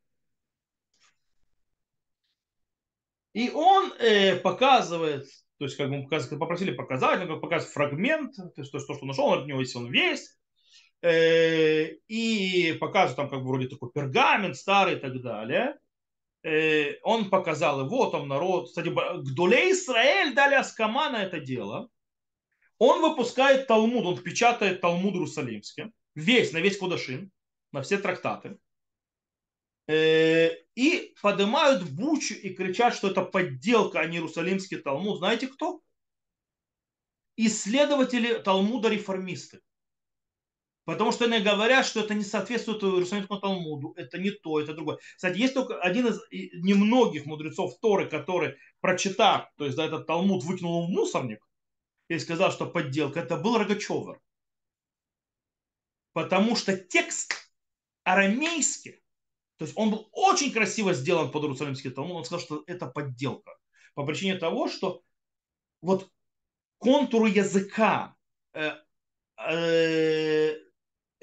И он э, показывает, то есть, как мы попросили показать, он показывает фрагмент, то есть, то, что он нашел, от него есть он весь, э, и показывает там, как бы, вроде такой пергамент старый и так далее. Э, он показал его, там народ, кстати, Гдулей Израиль дали Аскама на это дело. Он выпускает Талмуд, он печатает Талмуд Иерусалимский, весь, на весь Кудашин, на все трактаты. Э, и поднимают бучу и кричат, что это подделка, а не Иерусалимский Талмуд. Знаете кто? Исследователи Талмуда реформисты. Потому что они говорят, что это не соответствует Иерусалимскому Талмуду, это не то, это другое. Кстати, есть только один из немногих мудрецов Торы, который, прочитав, то есть да, этот Талмуд выкинул в мусорник и сказал, что подделка, это был Рогачевер. Потому что текст арамейский, то есть он был очень красиво сделан под Иерусалимский Талмуд, он сказал, что это подделка. По причине того, что вот контуры языка, э, э,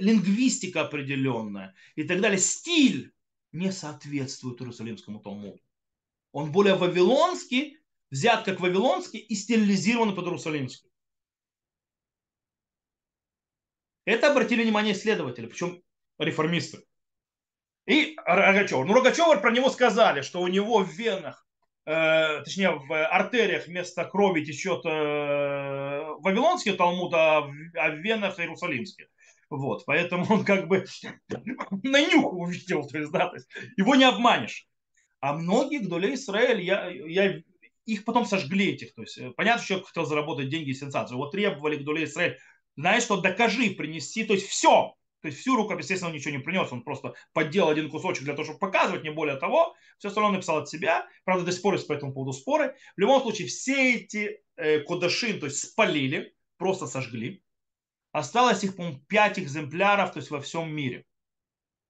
лингвистика определенная и так далее, стиль не соответствует Иерусалимскому Талмуду. Он более вавилонский, взят как вавилонский и стилизирован под Иерусалимский. Это обратили внимание исследователи, причем реформисты. И Рогачев. Ну, Рогачев про него сказали, что у него в венах, э, точнее в артериях вместо крови течет э, вавилонский талмуд, а в, а в венах иерусалимский. Вот, поэтому он как бы на нюх увидел, то есть, да, то есть его не обманешь. А многие Гдулей Израиль, я, я, их потом сожгли этих. То есть, э, понятно, что человек хотел заработать деньги и сенсацию. Вот требовали Гдулей Израиль, знаешь что, докажи, принести, то есть все. То есть всю рукопись, естественно, он ничего не принес, он просто подделал один кусочек для того, чтобы показывать, не более того. Все остальное он написал от себя. Правда, до сих пор есть по этому поводу споры. В любом случае, все эти э, кодашин, то есть спалили, просто сожгли. Осталось их, по-моему, 5 экземпляров, то есть во всем мире.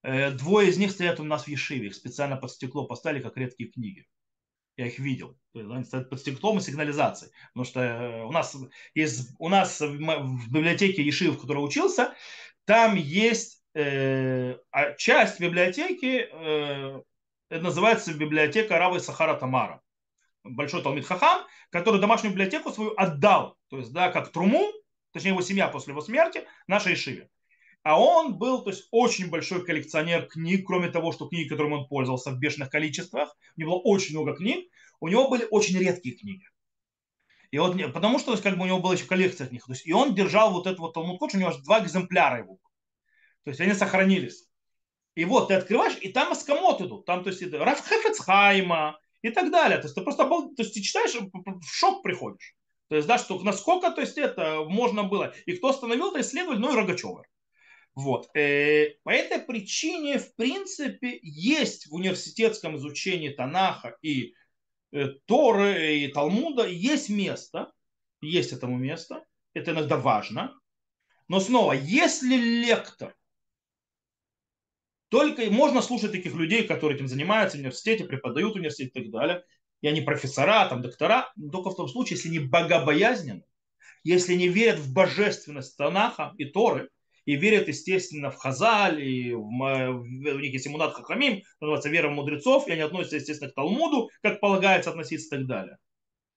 Э, двое из них стоят у нас в Ешиве, их специально под стекло поставили, как редкие книги. Я их видел. Они стоят под стеклом и сигнализацией. Потому что э, у нас, есть, у нас в библиотеке Ешивы, в которой учился, там есть э, а часть библиотеки, э, это называется библиотека Равы Сахара Тамара. Большой Талмит Хахам, который домашнюю библиотеку свою отдал, то есть, да, как труму, точнее его семья после его смерти, нашей Ишиве. А он был, то есть, очень большой коллекционер книг, кроме того, что книги, которыми он пользовался в бешеных количествах, у него было очень много книг, у него были очень редкие книги. И вот, потому что, то есть, как бы у него была еще коллекция них. То есть, и он держал вот этот вот Талмуд Кодж, у него аж два экземпляра его. То есть они сохранились. И вот ты открываешь, и там эскамот идут. Там, то есть, Раф Хефецхайма и так далее. То есть ты просто то есть, ты читаешь, в шок приходишь. То есть, да, что насколько, то есть, это можно было. И кто остановил это исследователь, ну и Рогачевер. Вот. Э, по этой причине, в принципе, есть в университетском изучении Танаха и э, Торы и Талмуда есть место, есть этому место, это иногда важно. Но снова, если лектор, только можно слушать таких людей, которые этим занимаются в университете, преподают в университете и так далее, и они профессора, там, доктора, только в том случае, если не богобоязненны, если не верят в божественность Танаха и Торы, и верят, естественно, в Хазаль, и в, в, в них есть иммунат Хахамим, называется вера мудрецов, и они относятся, естественно, к Талмуду, как полагается относиться и так далее.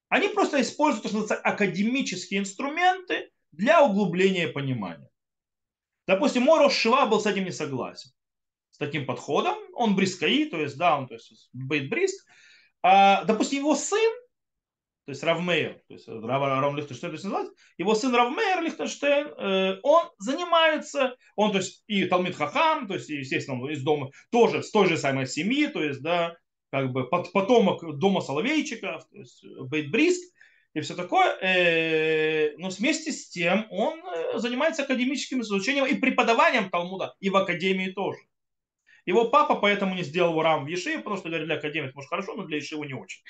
Они просто используют, то, что называется, академические инструменты для углубления понимания. Допустим, мой Шива был с этим не согласен. С таким подходом. Он брискаи, то есть, да, он то есть, бейт бриск. А, допустим, его сын то есть Равмейер, то есть Рав, Лихтенштейн, то есть называется, его сын Равмейер Лихтенштейн, э, он занимается, он, то есть, и Талмит Хахам, то есть, естественно, он из дома, тоже с той же самой семьи, то есть, да, как бы потомок дома Соловейчиков, то есть Бейт Бриск и все такое, э, но вместе с тем он э, занимается академическим изучением и преподаванием Талмуда, и в академии тоже. Его папа поэтому не сделал рам в Ешиве, потому что говорит, для это может хорошо, но для Ешивы не очень.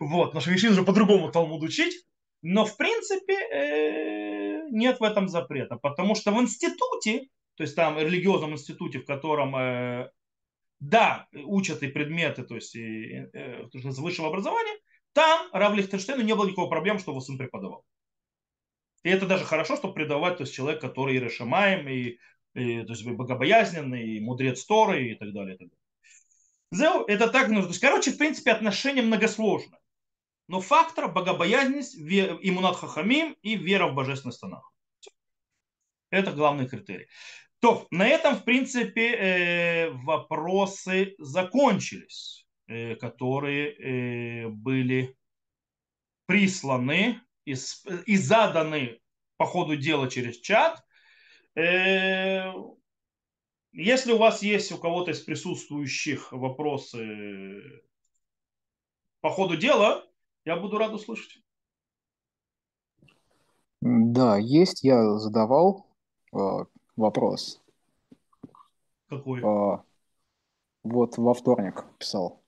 Вот, потому что Ешиве уже по-другому Талмуд учить. Но в принципе э, нет в этом запрета, потому что в институте, то есть там религиозном институте, в котором э, да, учат и предметы, то есть и, э, высшего образования, там Рав Лихтенштейну не было никакого проблем, что его сын преподавал. И это даже хорошо, чтобы преподавать, то есть человек, который и решимаем, и и, то есть богобоязненный, и мудрец Торы и так далее. И так далее. Это так нужно. То есть, короче, в принципе, отношения многосложны. Но фактор богобоязненность, иммунат хахамим и вера в божественность Танах. Это главный критерий. То, на этом, в принципе, э, вопросы закончились, э, которые э, были присланы и, и заданы по ходу дела через чат. Э, если у вас есть у кого-то из присутствующих вопросы по ходу дела, я буду рад услышать. Да, есть. Я задавал э, вопрос. Какой? Э, вот во вторник писал.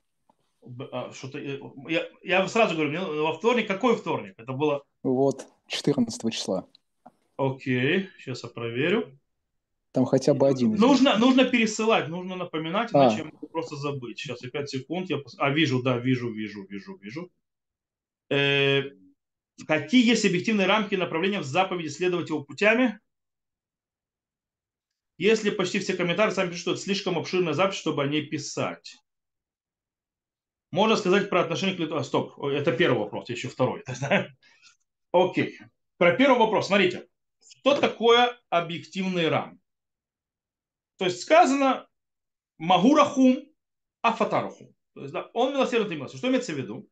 А, что-то, э, я, я сразу говорю, мне во вторник, какой вторник? Это было? Вот, 14 числа. Окей, сейчас я проверю. Там хотя бы один. Нужно, нужно пересылать, нужно напоминать, а. иначе я могу просто забыть. Сейчас, я 5 секунд. Я... А, вижу, да, вижу, вижу, вижу, вижу. Э, какие есть объективные рамки направления в заповеди следовать его путями? Если почти все комментарии сами пишут, что это слишком обширная запись, чтобы о ней писать. Можно сказать про отношение к литу... стоп, это первый вопрос, еще второй. Окей. Про первый вопрос, смотрите. Что такое объективный рам? То есть сказано Магурахум, Афатарахум. То есть, да, он милосердный милосердный. Что имеется в виду?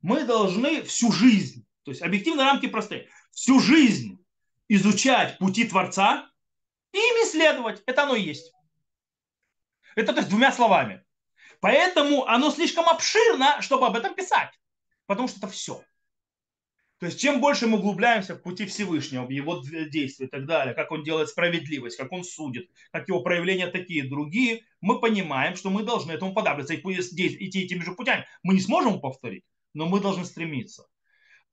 Мы должны всю жизнь, то есть объективные рамки простые, всю жизнь изучать пути Творца и им исследовать. Это оно и есть. Это то есть двумя словами. Поэтому оно слишком обширно, чтобы об этом писать. Потому что это все. То есть чем больше мы углубляемся в пути Всевышнего, в его действия и так далее, как он делает справедливость, как он судит, как его проявления такие другие, мы понимаем, что мы должны этому подабливаться, идти этими же путями. Мы не сможем повторить, но мы должны стремиться.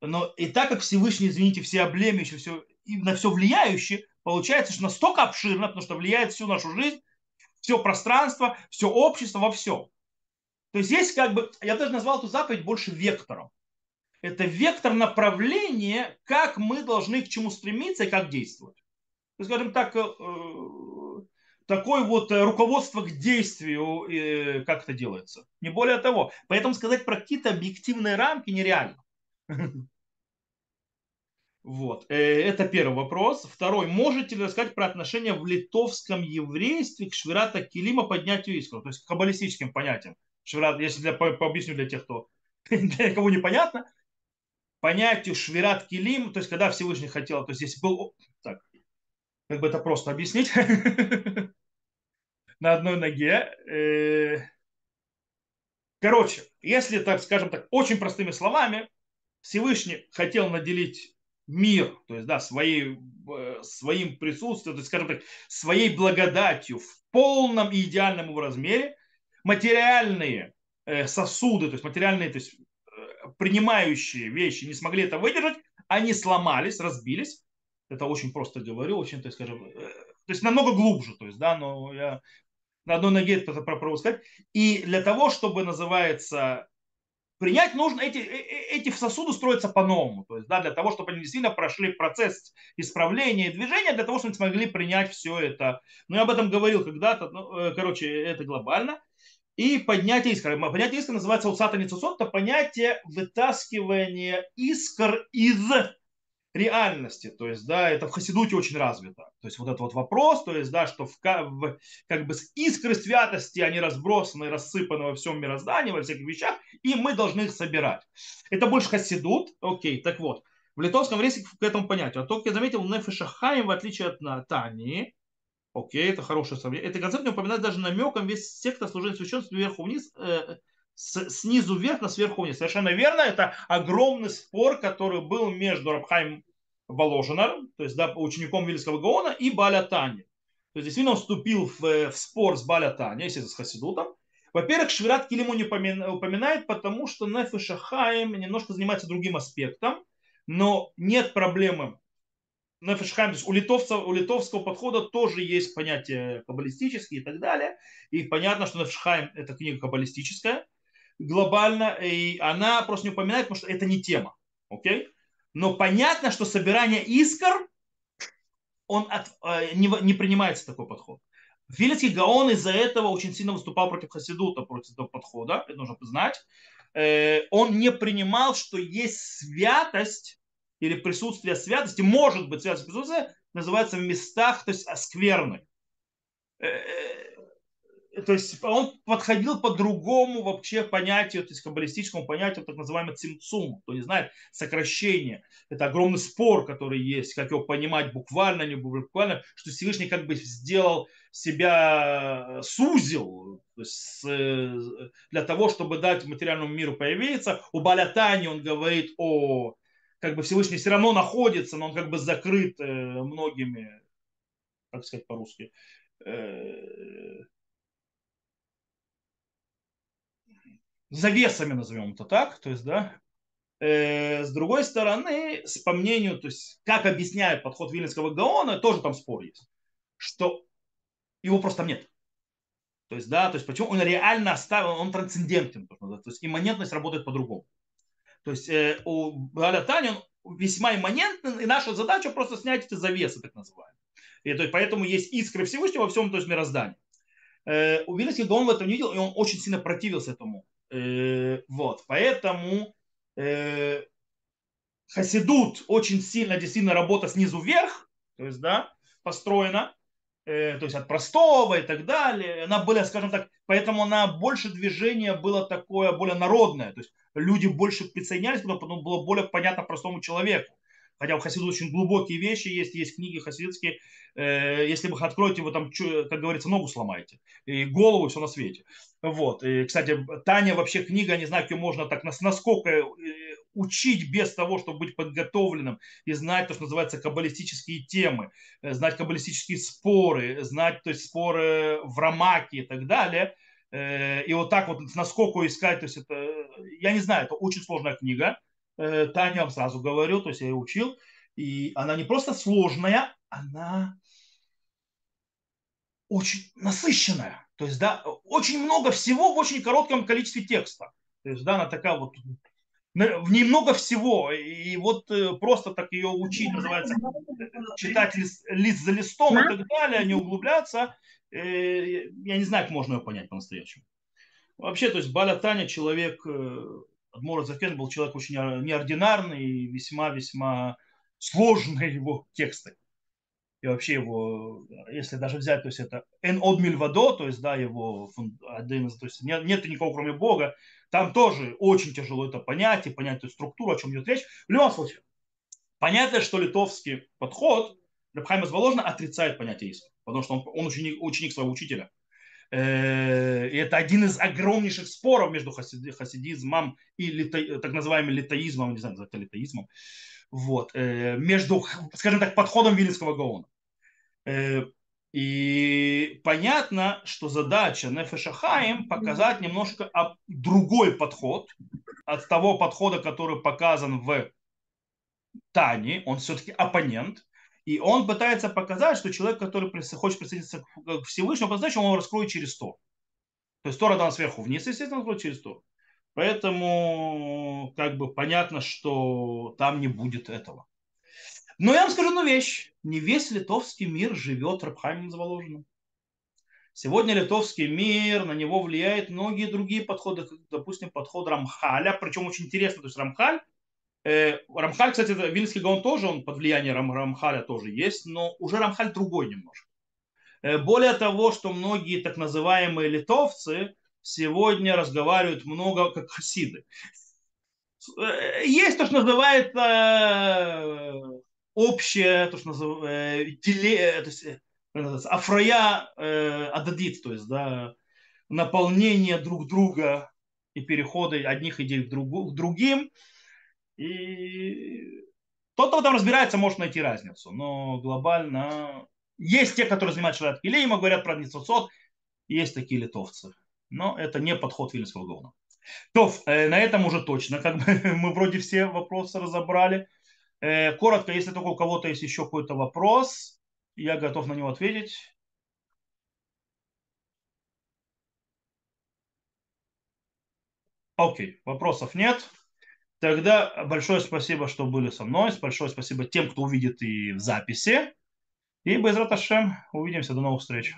Но и так как Всевышний, извините, все облемящий, все, и на все влияющий, получается, что настолько обширно, потому что влияет всю нашу жизнь, все пространство, все общество, во все. То есть есть как бы, я даже назвал эту заповедь больше вектором это вектор направления, как мы должны к чему стремиться и как действовать. Есть, скажем так, э, такое вот руководство к действию, э, как это делается. Не более того. Поэтому сказать про какие-то объективные рамки нереально. Вот. Э, это первый вопрос. Второй. Можете ли рассказать про отношения в литовском еврействе к Швирата Килима поднятию искру? То есть к каббалистическим понятиям. Швират, если для, объясню для тех, кто для кого непонятно, понятию швират килим, то есть когда Всевышний хотел, то здесь был, так, как бы это просто объяснить, на одной ноге. Э, короче, если, так скажем так, очень простыми словами, Всевышний хотел наделить мир, то есть, да, своей, э, своим присутствием, то есть, скажем так, своей благодатью в полном и идеальном его размере, материальные э, сосуды, то есть материальные, то есть принимающие вещи не смогли это выдержать, они сломались, разбились. Это очень просто говорю, очень, так скажем, э, то есть намного глубже, то есть, да, но я на одной ноге это попробую сказать. И для того, чтобы, называется, принять, нужно эти, э, э, эти сосуды строятся по-новому. То есть, да, для того, чтобы они действительно прошли процесс исправления и движения, для того, чтобы они смогли принять все это. Ну, я об этом говорил когда-то, ну, короче, это глобально. И поднятие искр. Поднятие искр называется усата ницусот, это понятие вытаскивания искр из реальности. То есть, да, это в Хасидуте очень развито. То есть, вот этот вот вопрос, то есть, да, что в, в, как бы искры святости, они разбросаны, рассыпаны во всем мироздании, во всяких вещах, и мы должны их собирать. Это больше Хасидут. Окей, так вот. В литовском рейсе к этому понятию. А только я заметил, Нефиша Хаим, в отличие от Тании, Окей, это хорошее сравнение. Это концепт не упоминает даже намеком весь сектор служения священства сверху вниз, э, с, снизу вверх на сверху вниз. Совершенно верно, это огромный спор, который был между Рабхайм Воложенаром, то есть да, учеником Вильского Гаона, и Баля Тани. То есть действительно он вступил в, в спор с Баля Тани, если с Хасидутом. Во-первых, Швират Килиму не упоминает, потому что Нефеша Хаим немножко занимается другим аспектом, но нет проблемы Есть у, литовцев, у литовского подхода тоже есть понятие каббалистические и так далее. И понятно, что Нефешхайм это книга каббалистическая глобально, и она просто не упоминает, потому что это не тема. Окей? Но понятно, что собирание искр, он от, э, не, не принимается такой подход. Вилецкий Гаон из-за этого очень сильно выступал против Хасидута, против этого подхода, это нужно знать. Э, он не принимал, что есть святость или присутствие святости, может быть святость присутствия, называется в местах, то есть скверны. Э, э, то есть он подходил по другому вообще понятию, то есть каббалистическому понятию, так называемому цимцум, то есть знает сокращение. Это огромный спор, который есть, как его понимать буквально, не буквально, что Всевышний как бы сделал себя, сузил, то есть для того, чтобы дать материальному миру появиться. У Балятани он говорит о как бы Всевышний все равно находится, но он как бы закрыт э, многими, как сказать по-русски, э, завесами, назовем это так, то есть, да, э, с другой стороны, по мнению, то есть, как объясняет подход Вильнинского Гаона, тоже там спор есть, что его просто нет. То есть, да, то есть, почему он реально оставил, он трансцендентен, то есть, имманентность работает по-другому. То есть э, у Галя он весьма имманентный, и наша задача просто снять эти завесы, так называемые. И, то есть, поэтому есть искры Всевышнего во всем то есть, мироздании. Э, у Вильнюсский он в этом не видел, и он очень сильно противился этому. Э, вот, поэтому э, Хасидут очень сильно, действительно, работа снизу вверх, то есть, да, построена, э, то есть от простого и так далее. Она была, скажем так, поэтому она больше движение было такое более народное. То есть люди больше присоединялись, потому было более понятно простому человеку. Хотя у хасидов очень глубокие вещи есть, есть книги хасидские. Э, если вы их откроете, вы там, как говорится, ногу сломаете. И голову, все на свете. Вот. И, кстати, Таня вообще книга, не знаю, ее можно так насколько э, учить без того, чтобы быть подготовленным и знать то, что называется каббалистические темы, э, знать каббалистические споры, знать то есть, споры в рамаке и так далее. Э, и вот так вот насколько искать, то есть это, я не знаю, это очень сложная книга. Таня, я вам сразу говорю, то есть я ее учил. И она не просто сложная, она очень насыщенная. То есть, да, очень много всего в очень коротком количестве текста. То есть, да, она такая вот, в ней много всего. И вот э, просто так ее учить, называется, читать лист, лист за листом и так далее, не углубляться, э, я не знаю, как можно ее понять по-настоящему. Вообще, то есть Баля Таня человек, э, Адмура Закен был человек очень неординарный и весьма-весьма сложные его тексты и вообще его, если даже взять, то есть это «эн од мильвадо», то есть, да, его один из, то есть нет, нет никого, кроме Бога, там тоже очень тяжело это понять и понять эту структуру, о чем идет речь. В любом случае, понятно, что литовский подход Рабхайм Воложина отрицает понятие иск, потому что он, он ученик, ученик своего учителя. Э, и это один из огромнейших споров между хасидизмом и лито, так называемым литоизмом, не знаю, это литоизмом, вот, э, между, скажем так, подходом Вильнского Гаона. Э, и понятно, что задача Нефеша Хаим показать немножко другой подход от того подхода, который показан в Тане. Он все-таки оппонент. И он пытается показать, что человек, который хочет присоединиться к Всевышнему, он его раскроет через то. То есть Тора дан сверху вниз, естественно, раскроет через то. Поэтому как бы понятно, что там не будет этого. Но я вам скажу одну вещь. Не весь литовский мир живет Рабхаймом заложенным. Сегодня литовский мир, на него влияет многие другие подходы, как, допустим, подход Рамхаля. Причем очень интересно, то есть Рамхаль, Рамхаль, кстати, Вильский Гаон тоже, он под влиянием Рам, Рамхаля тоже есть, но уже Рамхаль другой немножко. Э, более того, что многие так называемые литовцы, сегодня разговаривают много как хасиды. Есть то, что называется э, общее, то, что называется, э, то есть, э, афроя ададит, то есть да, наполнение друг друга и переходы одних идей к, другу, к другим. И тот, кто этом разбирается, может найти разницу. Но глобально есть те, которые занимаются шарат Килейма, говорят про Ницоцот, есть такие литовцы но это не подход Вильнского Гаона. То, э, на этом уже точно, как бы мы вроде все вопросы разобрали. Э, коротко, если только у кого-то есть еще какой-то вопрос, я готов на него ответить. Окей, вопросов нет. Тогда большое спасибо, что были со мной. Большое спасибо тем, кто увидит и в записи. И без Раташем увидимся. До новых встреч.